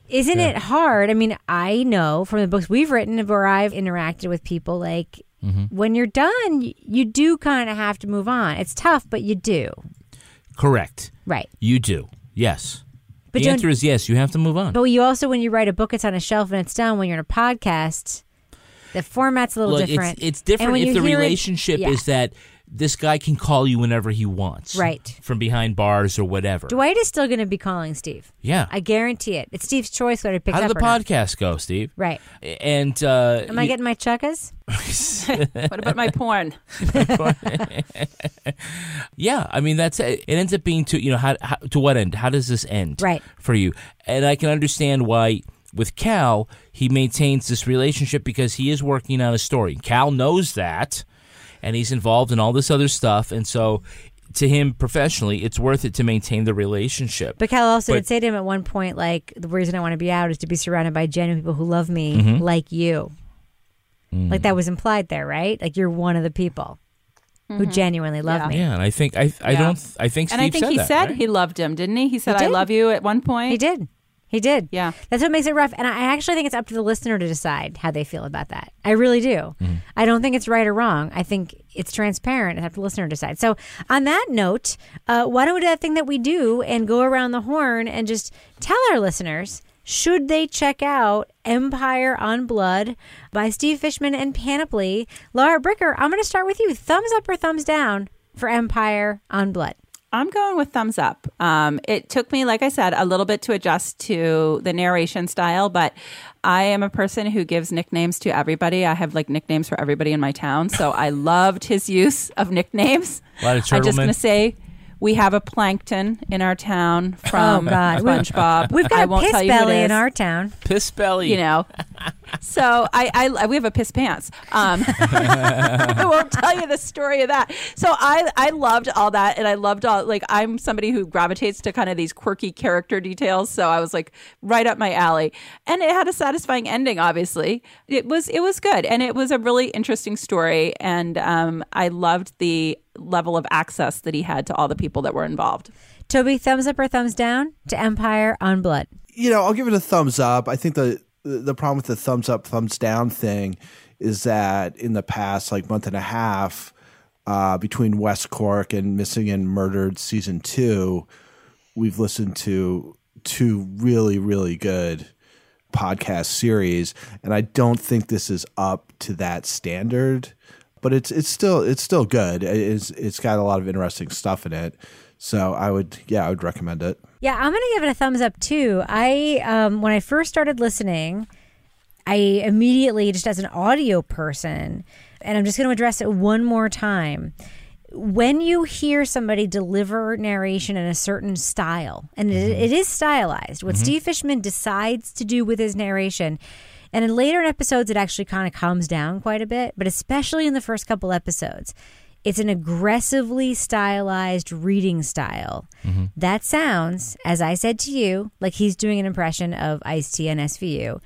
S3: Isn't it hard? I mean, I know from the books we've written where I've interacted with people, like
S4: Mm-hmm.
S3: when you're done, you do kind of have to move on. It's tough, but you do.
S4: Correct.
S3: Right.
S4: You do. Yes.
S3: But
S4: the answer is yes. You have to move on.
S3: But you also, when you write a book, it's on a shelf and it's done. When you're in a podcast, the format's a little
S4: Look,
S3: different.
S4: It's, it's different if the
S3: hear it-
S4: relationship
S3: yeah.
S4: is that this guy can call you whenever he wants.
S3: Right.
S4: From behind bars or whatever.
S3: Dwight is still going to be calling Steve.
S4: yeah.
S3: I guarantee it. It's Steve's choice whether he picks
S4: How
S3: up
S4: did the
S3: or not.
S4: podcast go, Steve?
S3: Right.
S4: And uh,
S3: Am I
S4: you-
S3: getting my chuckas? [laughs]
S5: what about my porn [laughs]
S4: Yeah, I mean that's it. It ends up being to you know how, how to what end? How does this end?
S3: Right.
S4: for you, and I can understand why with Cal, he maintains this relationship because he is working on a story. Cal knows that, and he's involved in all this other stuff, and so to him professionally, it's worth it to maintain the relationship.
S3: But Cal also
S4: But-
S3: did say to him at one point, like, the reason I want to be out is to be surrounded by genuine people who love me
S4: Mhm.
S3: like you. Like that was implied there, right? Like you're one of the people who genuinely love me.
S4: Yeah, and I think I I
S5: Yeah.
S4: don't I think Steve
S5: and I think
S4: said
S5: he
S4: that,
S5: said
S4: right?
S5: he loved him, didn't he? He said,
S3: He
S5: "I love you" at one point.
S3: He did. He did.
S5: Yeah.
S3: That's what makes it rough. And I actually think it's up to the listener to decide how they feel about that. I really do.
S4: Mm-hmm.
S3: I don't think it's right or wrong. I think it's transparent and have the listener decide. So, on that note, uh, why don't we do that thing that we do and go around the horn and just tell our listeners should they check out Empire on Blood by Steve Fishman and Panoply? Laura Bricker, I'm going to start with you. Thumbs up or thumbs down for Empire on Blood?
S5: I'm going with thumbs up. Um, it took me, like I said, a little bit to adjust to the narration style, but I am a person who gives nicknames to everybody. I have like nicknames for everybody in my town, so I loved his use of nicknames.
S4: A lot of [laughs]
S5: I'm just going to say. We have a plankton in our town from
S3: Oh, God. [laughs]
S5: SpongeBob.
S3: We've got
S5: I
S3: a
S5: won't
S3: piss
S5: tell you
S3: belly in our town.
S4: Piss belly.
S5: you know. [laughs] So I, I we have a piss pants. Um, [laughs] I won't tell you the story of that. So I I loved all that, and I loved all like I'm somebody who gravitates to kind of these quirky character details. So I was like right up my alley, and it had a satisfying ending. Obviously, it was it was good, and it was a really interesting story, and um, I loved the level of access that he had to all the people that were involved.
S3: Toby, thumbs up or thumbs down to Empire on Blood?
S6: you know, I'll give it a thumbs up. I think the the problem with the thumbs up, thumbs down thing is that in the past like month and a half, uh, between West Cork and Missing and Murdered season two, we've listened to two really really good podcast series, and I don't think this is up to that standard. But it's it's still it's still good. It's it's got a lot of interesting stuff in it. So I would yeah I would recommend it.
S3: Yeah, I'm gonna give it a thumbs up too. I um, when I first started listening, I immediately just as an audio person, and I'm just gonna address it one more time. When you hear somebody deliver narration in a certain style, and it, it is stylized, what Steve Fishman decides to do with his narration, and in later episodes, it actually kind of calms down quite a bit, but especially in the first couple episodes, it's an aggressively stylized reading style. That sounds, as I said to you, like he's doing an impression of Ice T and SVU.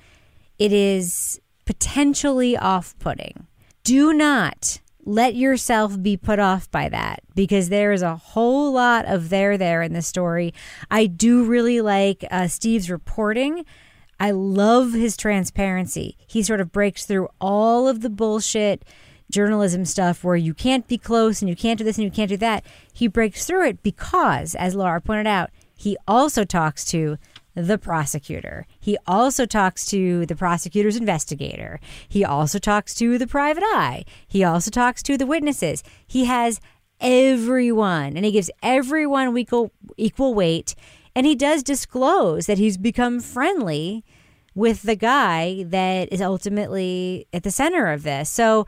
S3: It is potentially off putting. Do not let yourself be put off by that because there is a whole lot of there there in the story. I do really like uh, Steve's reporting. I love his transparency. He sort of breaks through all of the bullshit journalism stuff where you can't be close and you can't do this and you can't do that. He breaks through it because, as Laura pointed out, he also talks to the prosecutor. He also talks to the prosecutor's investigator. He also talks to the private eye. He also talks to the witnesses. He has everyone and he gives everyone equal equal weight and he does disclose that he's become friendly with the guy that is ultimately at the center of this. So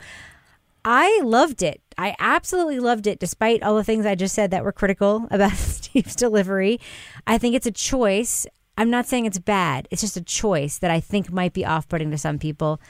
S3: I loved it. I absolutely loved it, despite all the things I just said that were critical [laughs] about Steve's delivery. I think it's a choice. I'm not saying it's bad. It's just a choice that I think might be off putting to some people.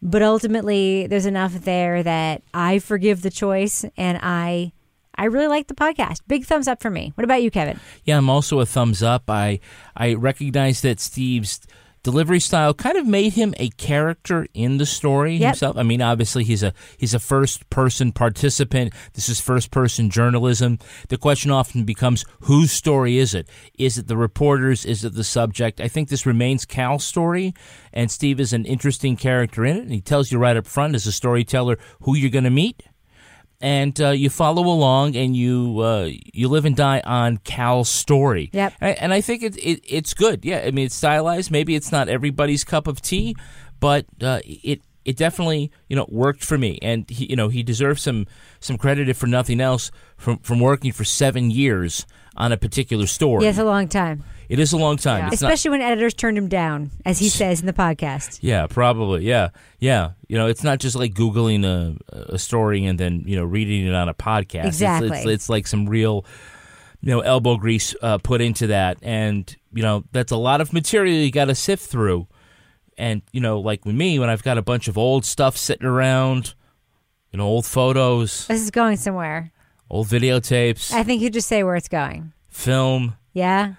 S3: But ultimately, there's enough there that I forgive the choice and I. I really like the podcast. Big thumbs up for me. What about you, Kevin?
S4: Yeah, I'm also a thumbs up. I I recognize that Steve's delivery style kind of made him a character in the story
S3: Yep.
S4: himself. I mean, obviously he's a he's a first person participant. This is first person journalism. The question often becomes whose story is it? Is it the reporters? Is it the subject? I think this remains Cal's story, and Steve is an interesting character in it. And he tells you right up front as a storyteller who you're going to meet and uh, you follow along and you uh, you live and die on Cal's story.
S3: Yep.
S4: And, and I think it, it it's good. Yeah, I mean it's stylized. Maybe it's not everybody's cup of tea, but uh, it it definitely you know worked for me. And he you know he deserves some some credit if for nothing else from from working for seven years on a particular story.
S3: Yeah, it's a long time,
S4: it is a long time. It's not-
S3: especially when editors turned him down, as he [laughs] says in the podcast.
S4: Yeah, probably. Yeah, yeah. You know, it's not just like googling a, a story and then you know reading it on a podcast. It's-
S3: Exactly.
S4: It's, it's, like some real, you know, elbow grease uh, put into that, and you know that's a lot of material you got to sift through And you know, like with me, when I've got a bunch of old stuff sitting around, you know, old photos,
S3: This is going somewhere.
S4: Old videotapes,
S3: I think you just say where it's going.
S4: film.
S3: Yeah.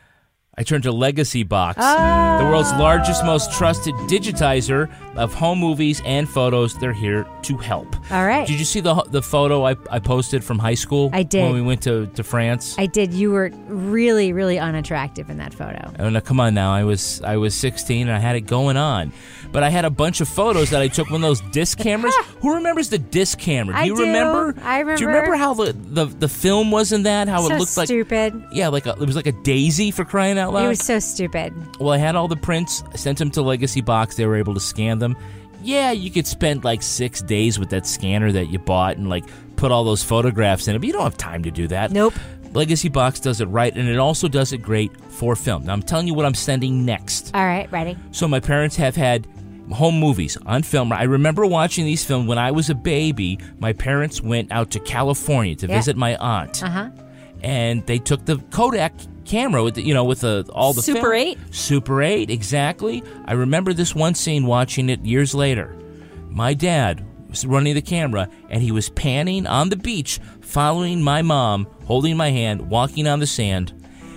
S4: I turned to Legacy Box,
S3: Oh.
S4: the world's largest, most trusted digitizer of home movies and photos. They're here to help.
S3: All right.
S4: Did you see the the photo I, I posted from high school?
S3: I did.
S4: When we went to, to France.
S3: I did. You were really, really unattractive in that photo.
S4: Oh, no, come on now. I was I was 16 and I had it going on. But I had a bunch of photos that I took with those disc [laughs] cameras. Who remembers the disc camera? Do
S3: I
S4: you
S3: do.
S4: remember?
S3: I remember.
S4: Do you
S3: remember.
S4: how the, the, the film was in that? How
S3: so
S4: it looked like
S3: stupid.
S4: Yeah, like a, it was like a daisy for crying out loud.
S3: It was so stupid.
S4: Well, I had all the prints. I sent them to Legacy Box. They were able to scan them. Yeah, you could spend like six days with that scanner that you bought and like put all those photographs in it, but you don't have time to do that.
S3: Nope.
S4: Legacy Box does it right, and it also does it great for film. Now, I'm telling you what I'm sending next.
S3: All right, ready?
S4: So, my parents have had home movies on film. I remember watching these films when I was a baby. My parents went out to California to
S3: Yeah.
S4: visit my aunt
S3: Uh huh.
S4: and they took the Kodak camera with the, you know with the all the
S5: Super
S4: film.
S5: 8?
S4: Super 8 exactly. I remember this one scene watching it years later. My dad was running the camera and he was panning on the beach following my mom holding my hand walking on the sand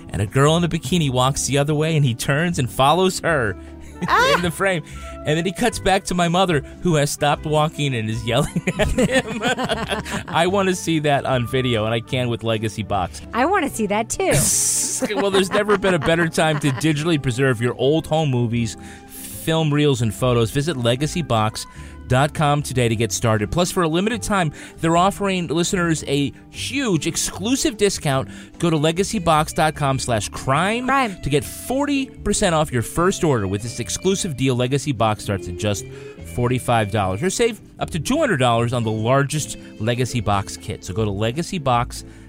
S4: and a girl in a bikini walks the other way and he turns and follows her [laughs] in the frame and then he cuts back to my mother who has stopped walking and is yelling [laughs] at him [laughs] i want to see that on video and i can with legacy box
S3: I want to see that too. [laughs]
S4: well, there's never been a better time to digitally preserve your old home movies, film reels, and photos. Visit legacybox.com today to get started. Plus, for a limited time, they're offering listeners a huge exclusive discount. Go to legacybox.com slash crime to get 40% off your first order. With this exclusive deal, Legacy Box starts at just $45 or save up to $200 on the largest Legacy Box kit. So go to legacybox.com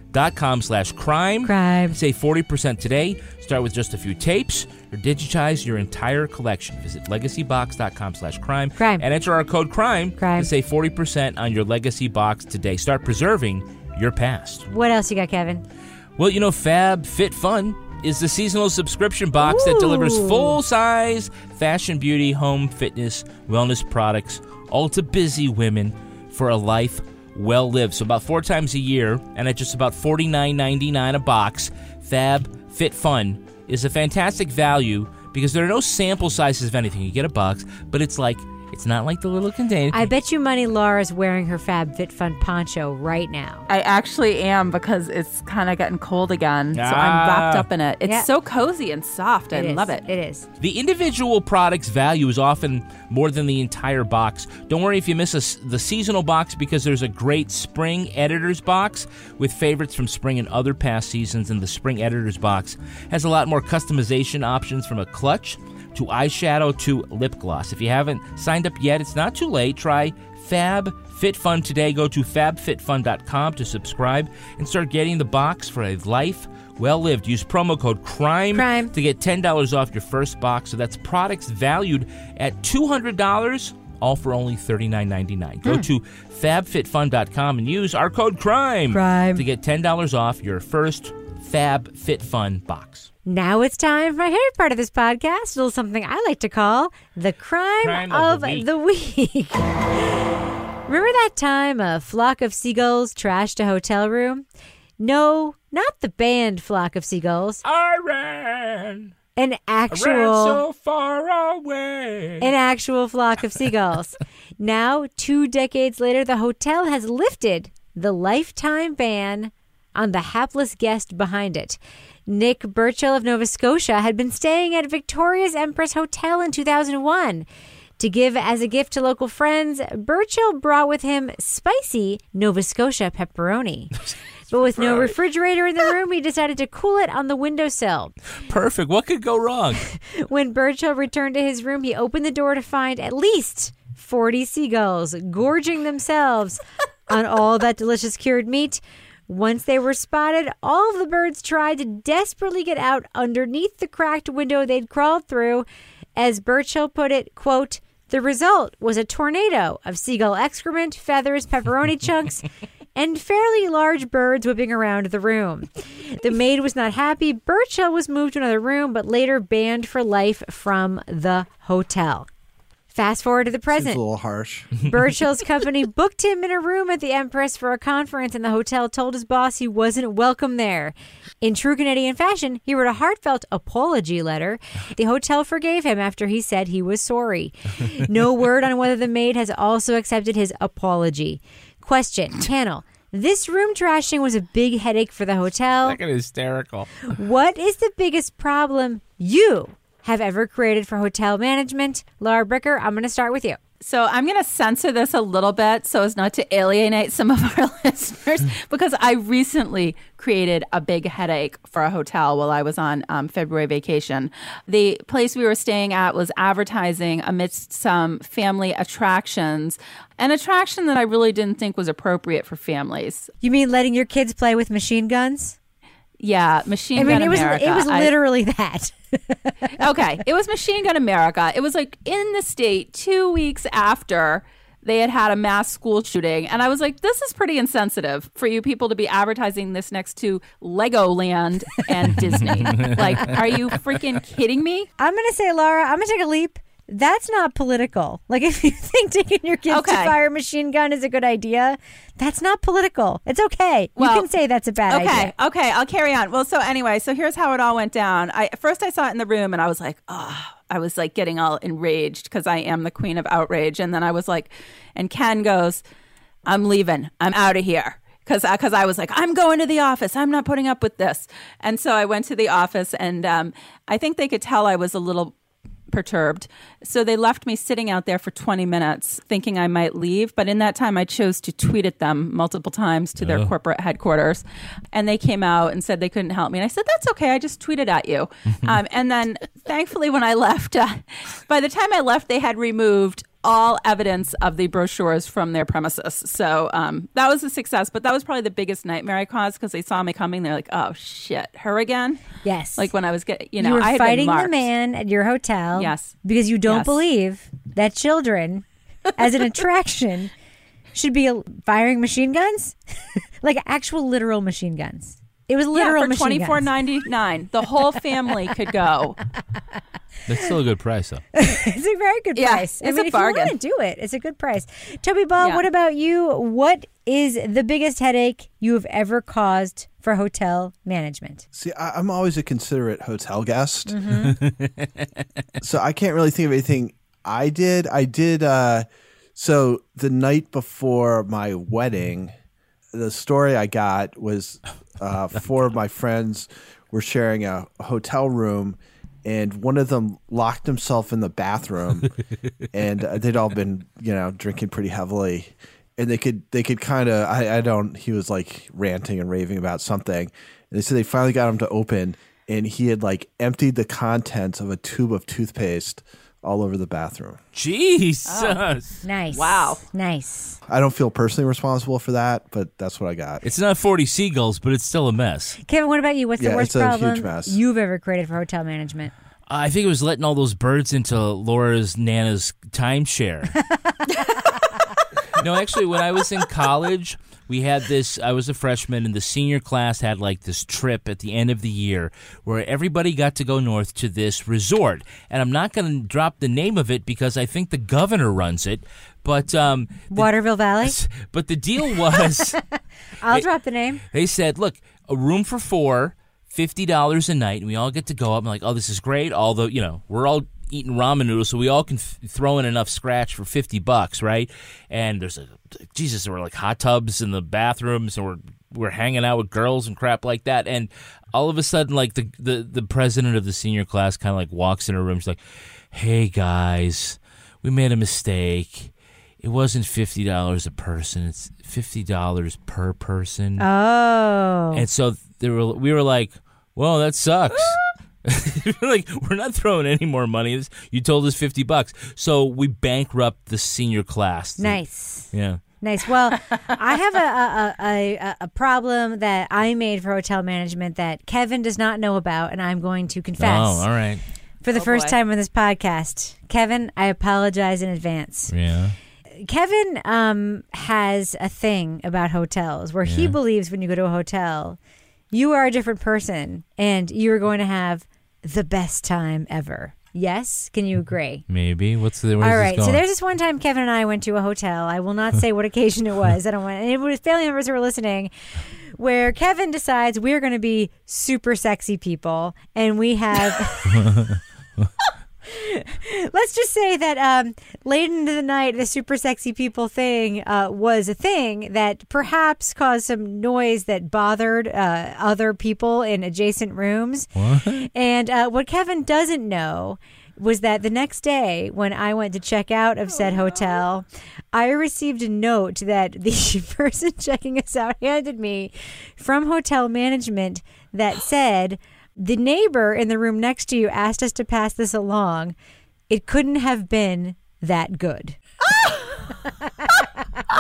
S4: slash crime.
S3: Crime.
S4: Save 40% today. Start with just a few tapes or digitize your entire collection. Visit legacybox.com slash crime.
S3: Crime.
S4: And enter our code crime,
S3: Crime.
S4: to save 40% on your Legacy Box today. Start preserving your past.
S3: What else you got, Kevin?
S4: Well, you know, Fab Fit Fun is the seasonal subscription box that delivers full size fashion, beauty, home, fitness, wellness products, all to busy women for a life well lived. So, about four times a year, and at just about $49.99 a box, Fab Fit Fun is a fantastic value because there are no sample sizes of anything. You get a box, but it's like, it's not like the little container.
S3: I bet you money Laura's wearing her Fab Fit Fun poncho right now.
S5: I actually am because it's kind of getting cold again. So I'm
S4: Ah.
S5: wrapped up in it. It's
S3: Yeah.
S5: so cozy and soft. I
S3: It is.
S5: love it.
S3: It is.
S4: The individual product's value is often more than the entire box. Don't worry if you miss a s the seasonal box because there's a great spring editor's box with favorites from spring and other past seasons. And the spring editor's box has a lot more customization options from a clutch to eyeshadow to lip gloss. If you haven't signed up yet, it's not too late. Try Fab Fit Fun today. Go to fabfitfun.com to subscribe and start getting the box for a life well lived. Use promo code CRIME,
S3: Crime.
S4: to get $10 off your first box. So that's products valued at $200, all for only $39.99. Go hmm. to fabfitfun.com and use our code CRIME,
S3: Crime.
S4: to get $10 off your first Fab Fit Fun box.
S3: Now it's time for my favorite part of this podcast, a little something I like to call the crime,
S4: Crime
S3: of,
S4: of the week.
S3: the week. [laughs] Remember that time a flock of seagulls trashed a hotel room? No, not the band Flock of Seagulls.
S4: I ran,
S3: An
S4: I ran
S3: actual
S4: so far away.
S3: an actual flock of seagulls. [laughs] now, two decades later, the hotel has lifted the lifetime ban on the hapless guest behind it. Nick Burchill of Nova Scotia had been staying at Victoria's Empress Hotel in 2001. To give as a gift to local friends, Burchill brought with him spicy Nova Scotia pepperoni. [laughs] But with no refrigerator in the room, he [laughs] decided to cool it on the windowsill.
S4: Perfect. What could go wrong? [laughs]
S3: When Burchill returned to his room, he opened the door to find at least 40 seagulls gorging themselves on all that delicious cured meat. Once they were spotted, all of the birds tried to desperately get out underneath the cracked window they'd crawled through. As Burchill put it, quote, the result was a tornado of seagull excrement, feathers, pepperoni chunks, [laughs] and fairly large birds whipping around the room. The maid was not happy. Burchill was moved to another room, but later banned for life from the hotel. Fast forward to the
S6: Seems
S3: present.
S6: a little harsh. [laughs] [laughs]
S3: Burchill's company booked him in a room at the Empress for a conference, and the hotel told his boss he wasn't welcome there. In true Canadian fashion, he wrote a heartfelt apology letter. The hotel forgave him after he said he was sorry. [laughs] No word on whether the maid has also accepted his apology. Question Channel. This room trashing was a big headache for the hotel.
S4: Fucking hysterical.
S3: What is the biggest problem you have ever created for hotel management? Laura Bricker, I'm going to start with you.
S5: So I'm going to censor this a little bit so as not to alienate some of our [laughs] listeners because I recently created a big headache for a hotel while I was on um, February vacation. The place we were staying at was advertising amidst some family attractions, an attraction that I really didn't think was appropriate for families.
S3: You mean letting your kids play with machine guns?
S5: Yeah, Machine
S3: I mean,
S5: Gun
S3: it was
S5: America.
S3: it was
S5: I-
S3: literally that. [laughs]
S5: okay, it was Machine Gun America. It was like in the state two weeks after they had had a mass school shooting. And I was like, this is pretty insensitive for you people to be advertising this next to Legoland and Disney. [laughs] like, are you freaking kidding me?
S3: I'm going to say, Laura, I'm going to take a leap. That's not political. Like, [laughs] if you think taking your kids to fire a machine gun is a good idea, that's not political. It's okay.
S5: Well,
S3: you can say that's a bad
S5: okay,
S3: idea.
S5: okay, I'll carry on. Well, so anyway, so here's how it all went down. I first I saw it in the room and I was like, oh, I was like getting all enraged because I am the queen of outrage. And then I was like, and Ken goes, I'm leaving. I'm out of here. Because because I was like, I'm going to the office. I'm not putting up with this. And so I went to the office, and um, I think they could tell I was a little perturbed. So they left me sitting out there for 20 minutes thinking I might leave. But in that time, I chose to tweet at them multiple times to their corporate headquarters. And they came out and said they couldn't help me. And I said, That's okay. I just tweeted at you. [laughs] um, and then thankfully, when I left, [laughs] uh, by the time I left, they had removed all evidence of the brochures from their premises. So um, that was a success. But that was probably the biggest nightmare I caused because they saw me coming. They're like, Oh, shit, her again?
S3: Yes.
S5: Like when I was getting, you know,
S3: you
S5: I had
S3: fighting the man at your hotel.
S5: Yes.
S3: Because you don't
S5: Yes.
S3: believe that children, as an attraction, [laughs] should be firing machine guns, [laughs] like actual literal machine guns. It was literal
S5: yeah, for
S3: machine
S5: twenty
S3: guns.
S5: four ninety nine. The whole family could go. [laughs]
S4: That's still a good price, though. [laughs]
S3: It's a very good
S5: Yeah,
S3: price. I
S5: it's
S3: mean,
S5: a
S3: if you
S5: bargain.
S3: want to do it, it's a good price. Toby Ball,
S5: Yeah.
S3: what about you? What is the biggest headache you have ever caused for hotel management?
S6: See, I, I'm always a considerate hotel guest,
S3: Mm-hmm. [laughs]
S6: so I can't really think of anything I did. I did. uh So the night before my wedding, the story I got was uh, four of my friends were sharing a hotel room. And one of them locked himself in the bathroom, [laughs] and uh, they'd all been, you know, drinking pretty heavily and they could they could kind of I, I don't he was like ranting and raving about something and they said they finally got him to open and he had like emptied the contents of a tube of toothpaste all over the bathroom
S4: Jesus.
S3: Oh, nice.
S5: Wow.
S3: Nice.
S6: i don't feel personally responsible for that but that's what i got
S4: It's not 40 seagulls, but it's still a mess.
S3: Kevin, what about you? What's the worst
S6: it's a huge
S3: problem
S6: mess.
S3: you've ever created for hotel management?
S4: I think it was letting all those birds into Laura's Nana's timeshare. [laughs] no, actually, when I was in college, we had this. I was a freshman, and the senior class had like this trip at the end of the year where everybody got to go north to this resort. And I'm not going to drop the name of it because I think the governor runs it. But um,
S3: Waterville Valley? [laughs]
S4: but the deal was. [laughs]
S3: I'll drop the name.
S4: They said, look, a room for four, fifty dollars a night, and we all get to go up. I'm like, oh, this is great. Although, you know, we're all eating ramen noodles, so we all can f- throw in enough scratch for fifty bucks, right? And there's a Jesus, there were like hot tubs in the bathrooms, and we're we're hanging out with girls and crap like that. And all of a sudden, like the the, the president of the senior class kind of like walks in her room. She's like, hey guys, we made a mistake. It wasn't fifty dollars a person. It's fifty dollars per person.
S3: Oh.
S4: And so they were, we were like, "Well, that sucks." [laughs] [laughs] We're like, we're not throwing any more money. You told us fifty bucks, so we bankrupt the senior class.
S3: Nice.
S4: Yeah.
S3: Nice. Well, I have a, a, a, a, a problem that I made for hotel management that Kevin does not know about, and I'm going to confess
S4: Oh, all right.
S3: for the
S5: Oh,
S3: first
S5: boy.
S3: time on this podcast. Kevin, I apologize in advance.
S4: Yeah.
S3: Kevin um, has a thing about hotels where he believes when you go to a hotel, you are a different person and you're going to have the best time ever. Yes. Can you agree?
S4: Maybe. What's the? Where's
S3: All
S4: this.
S3: So there's this one time Kevin and I went to a hotel. I will not say what occasion it was. I don't want. And it was family members who were listening. Where Kevin decides we're going to be super sexy people, and we have. [laughs] [laughs] Let's just say that um, late into the night, the super sexy people thing uh, was a thing that perhaps caused some noise that bothered uh, other people in adjacent rooms. And uh, what Kevin doesn't know was that the next day, when I went to check out of said hotel, I received a note that the [laughs] person checking us out handed me from hotel management that said, The neighbor in the room next to you asked us to pass this along. It couldn't have been that good. [laughs]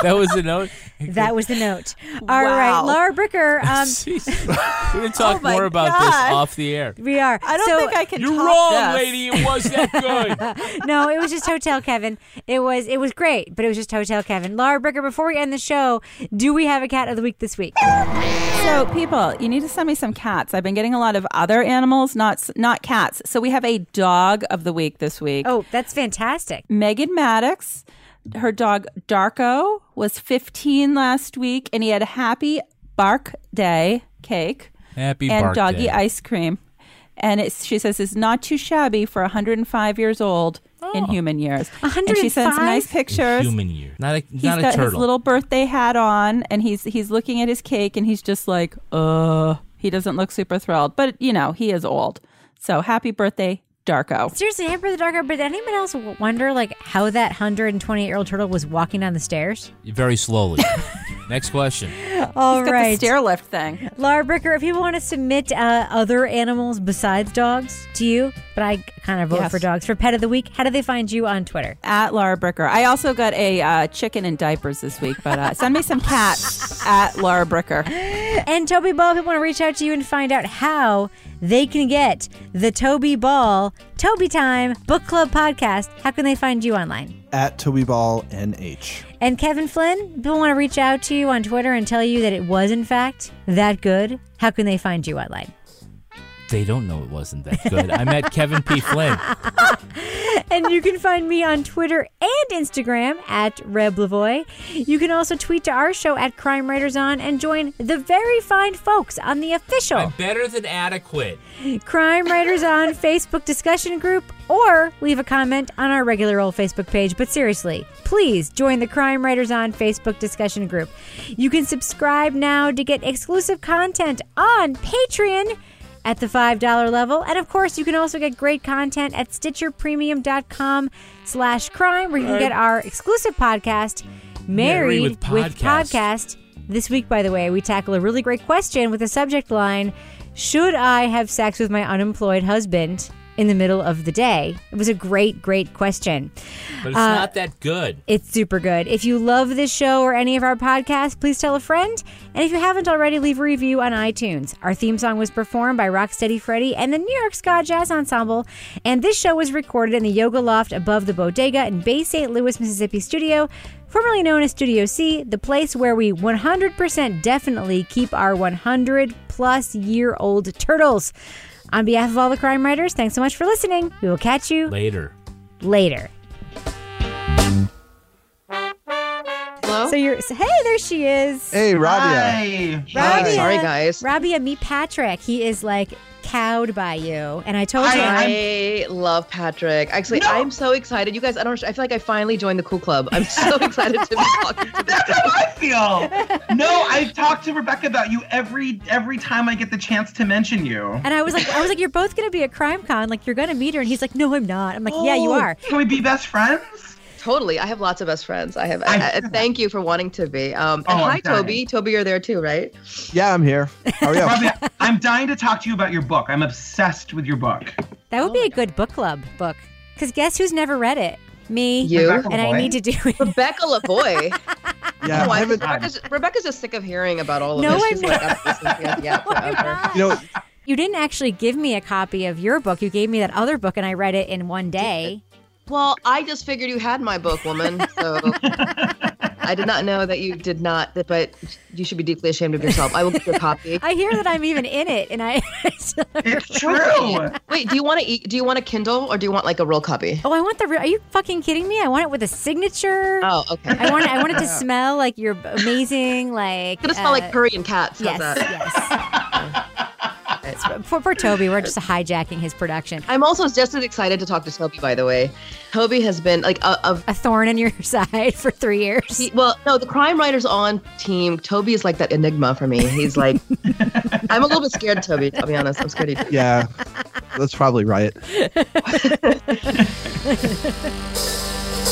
S4: that was the note. [laughs]
S3: That was the note. All right,
S5: Wow.
S3: Laura Bricker. [laughs] Um, [laughs]
S4: We're gonna talk
S5: Oh
S4: more about this off the air.
S3: we are.
S5: I don't
S3: So-
S5: think I can.
S4: You're
S5: top
S4: wrong,
S5: this.
S4: lady. It was that good.
S3: no, it was just Hotel Kevin. It was it was great, but it was just Hotel Kevin. Laura Bricker, before we end the show, do we have a cat of the week this week?
S5: So, people, you need to send me some cats. I've been getting a lot of other animals, not not cats. So we have a dog of the week this week.
S3: Oh, that's fantastic.
S5: Megan Maddox, her dog Darko was 15 last week, and he had a happy bark day cake
S4: Happy
S5: and
S4: bark
S5: doggy
S4: day.
S5: ice cream. And it's, she says it's not too shabby for 105 years old in human years. And she sends nice pictures.
S4: Human year, not a
S5: He's
S4: not a
S5: got
S4: turtle.
S5: his little birthday hat on, and he's he's looking at his cake, and he's just like, uh, he doesn't look super thrilled, but you know he is old. So happy birthday, Darko.
S3: Seriously, Amber the Darker. But did anyone else wonder like how that 128 year old turtle was walking down the stairs?
S4: Very slowly. [laughs] Next question.
S3: All
S5: He's got the stair lift thing.
S3: Lara Bricker. If people want to submit uh, other animals besides dogs to you, but I kind of vote
S5: Yes.
S3: for dogs for pet of the week. How do they find you on Twitter?
S5: At Lara Bricker. I also got a uh, chicken in diapers this week, but uh, send me some cats [laughs] at Lara Bricker.
S3: And Toby Ball, if people want to reach out to you and find out how they can get the Toby Ball Toby Time Book Club podcast, how can they find you online?
S6: At Toby Ball NH.
S3: And Kevin Flynn, people want to reach out to you on Twitter and tell you that it was, in fact, that good. How can they find you online?
S4: They don't know it wasn't that good. I'm at Kevin P. Flynn. [laughs]
S3: and you can find me on Twitter and Instagram at Reb Lavoie. You can also tweet to our show at Crime Writers On and join the very fine folks on the official
S4: I'm better than adequate.
S3: Crime Writers On [laughs] Facebook discussion group or leave a comment on our regular old Facebook page. But seriously, please join the Crime Writers On Facebook discussion group. You can subscribe now to get exclusive content on Patreon at the $5 level. And of course, you can also get great content at stitcherpremium.com slash crime where you can get our exclusive podcast, Married,
S4: Married with Podcast.
S3: Podcast. This week, by the way, we tackle a really great question with a subject line Should I have sex with my unemployed husband in the middle of the day? It was a great, great question.
S4: But it's
S3: Uh,
S4: not that good.
S3: It's super good. If you love this show or any of our podcasts, please tell a friend. And if you haven't already, leave a review on iTunes. Our theme song was performed by Rocksteady Freddy and the New York Ska Jazz Ensemble. And this show was recorded in the Yoga Loft above the Bodega in Bay St. Louis, Mississippi studio, formerly known as Studio C, the place where we 100% definitely keep our 100 plus year old turtles. On behalf of all the crime writers, thanks so much for listening. We will catch you
S4: Later.
S3: later.
S9: Hello?
S3: So you're so, hey, there she is.
S6: Hey, Rabia.
S9: Hi.
S3: Rabia.
S9: Sorry, guys.
S3: Rabia, meet Patrick. He is like cowed by you, and I told you. I'm,
S9: I love Patrick. Actually, I'm so excited. You guys, I don't. I feel like I finally joined the cool club. I'm so [laughs] excited to be talking to this
S10: That's how I feel. No, I talk to Rebecca about you every every time I get the chance to mention you.
S3: and I was like, I was like, you're both gonna be at Crime Con. Like you're gonna meet her, and he's like, No, I'm not. I'm like, Yeah, you
S10: Oh,
S3: are.
S10: Can we be best friends?
S9: Totally. I have lots of best friends. I have.
S10: I-
S9: I, I- thank you for wanting to be. Um, and
S10: Oh,
S9: hi,
S10: dying.
S9: Toby. Toby, you're there too, right?
S6: Yeah, I'm here. How are you?
S10: Rabia, I'm dying to talk to you about your book. I'm obsessed with your book.
S3: That would be a good book club book. Because guess who's never read it? Me.
S9: You.
S10: Rebecca
S3: And I need to do it.
S9: Rebecca Lavoie. [laughs]
S6: Yeah, I haven't.
S9: Rebecca's, Rebecca's just sick of hearing about all of
S3: No,
S9: this.
S3: I'm
S9: She's like, I've listened to it, yeah, forever. [laughs]
S6: You know,
S3: You didn't actually give me a copy of your book. You gave me that other book, and I read it in one day.
S9: Well, I just figured you had my book, woman. So [laughs] I did not know that you did not, but you should be deeply ashamed of yourself. I will give you a copy. [laughs]
S3: I hear that I'm even in it, and I.
S10: it's [laughs] true.
S9: Wait, do you want to eat? Do you want a Kindle or do you want like a real copy?
S3: Oh, I want the. real. Are you fucking kidding me? I want it with a signature.
S9: Oh, okay.
S3: I want. It, I want it to smell like you're amazing. Like
S9: It's gonna smell like
S3: uh,
S9: curry and cats. How's
S3: Yes,
S9: that?
S3: yes. For, for Toby, we're just hijacking his production.
S9: I'm also just as excited to talk to Toby. By the way, Toby has been like a, a
S3: A thorn in your [laughs] side for three years.
S9: He, well, no, the crime writers on team. Toby is like that enigma for me. He's like, [laughs] I'm a little bit scared, of Toby. I'll be honest. I'm scared. Of.
S6: Yeah, that's probably right. [laughs]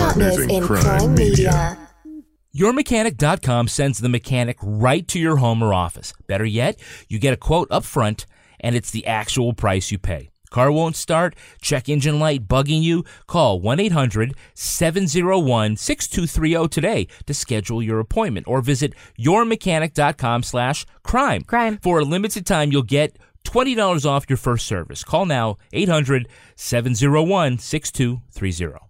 S2: Partners in Crime Media.
S4: YourMechanic.com sends the mechanic right to your home or office. Better yet, you get a quote up front and it's the actual price you pay. Car won't start, check engine light bugging you? Call 1-800-701-6230 today to schedule your appointment or visit yourmechanic.com slash crime.
S3: Crime.
S4: For a limited time, you'll get $20 off your first service. Call now 800-701-6230.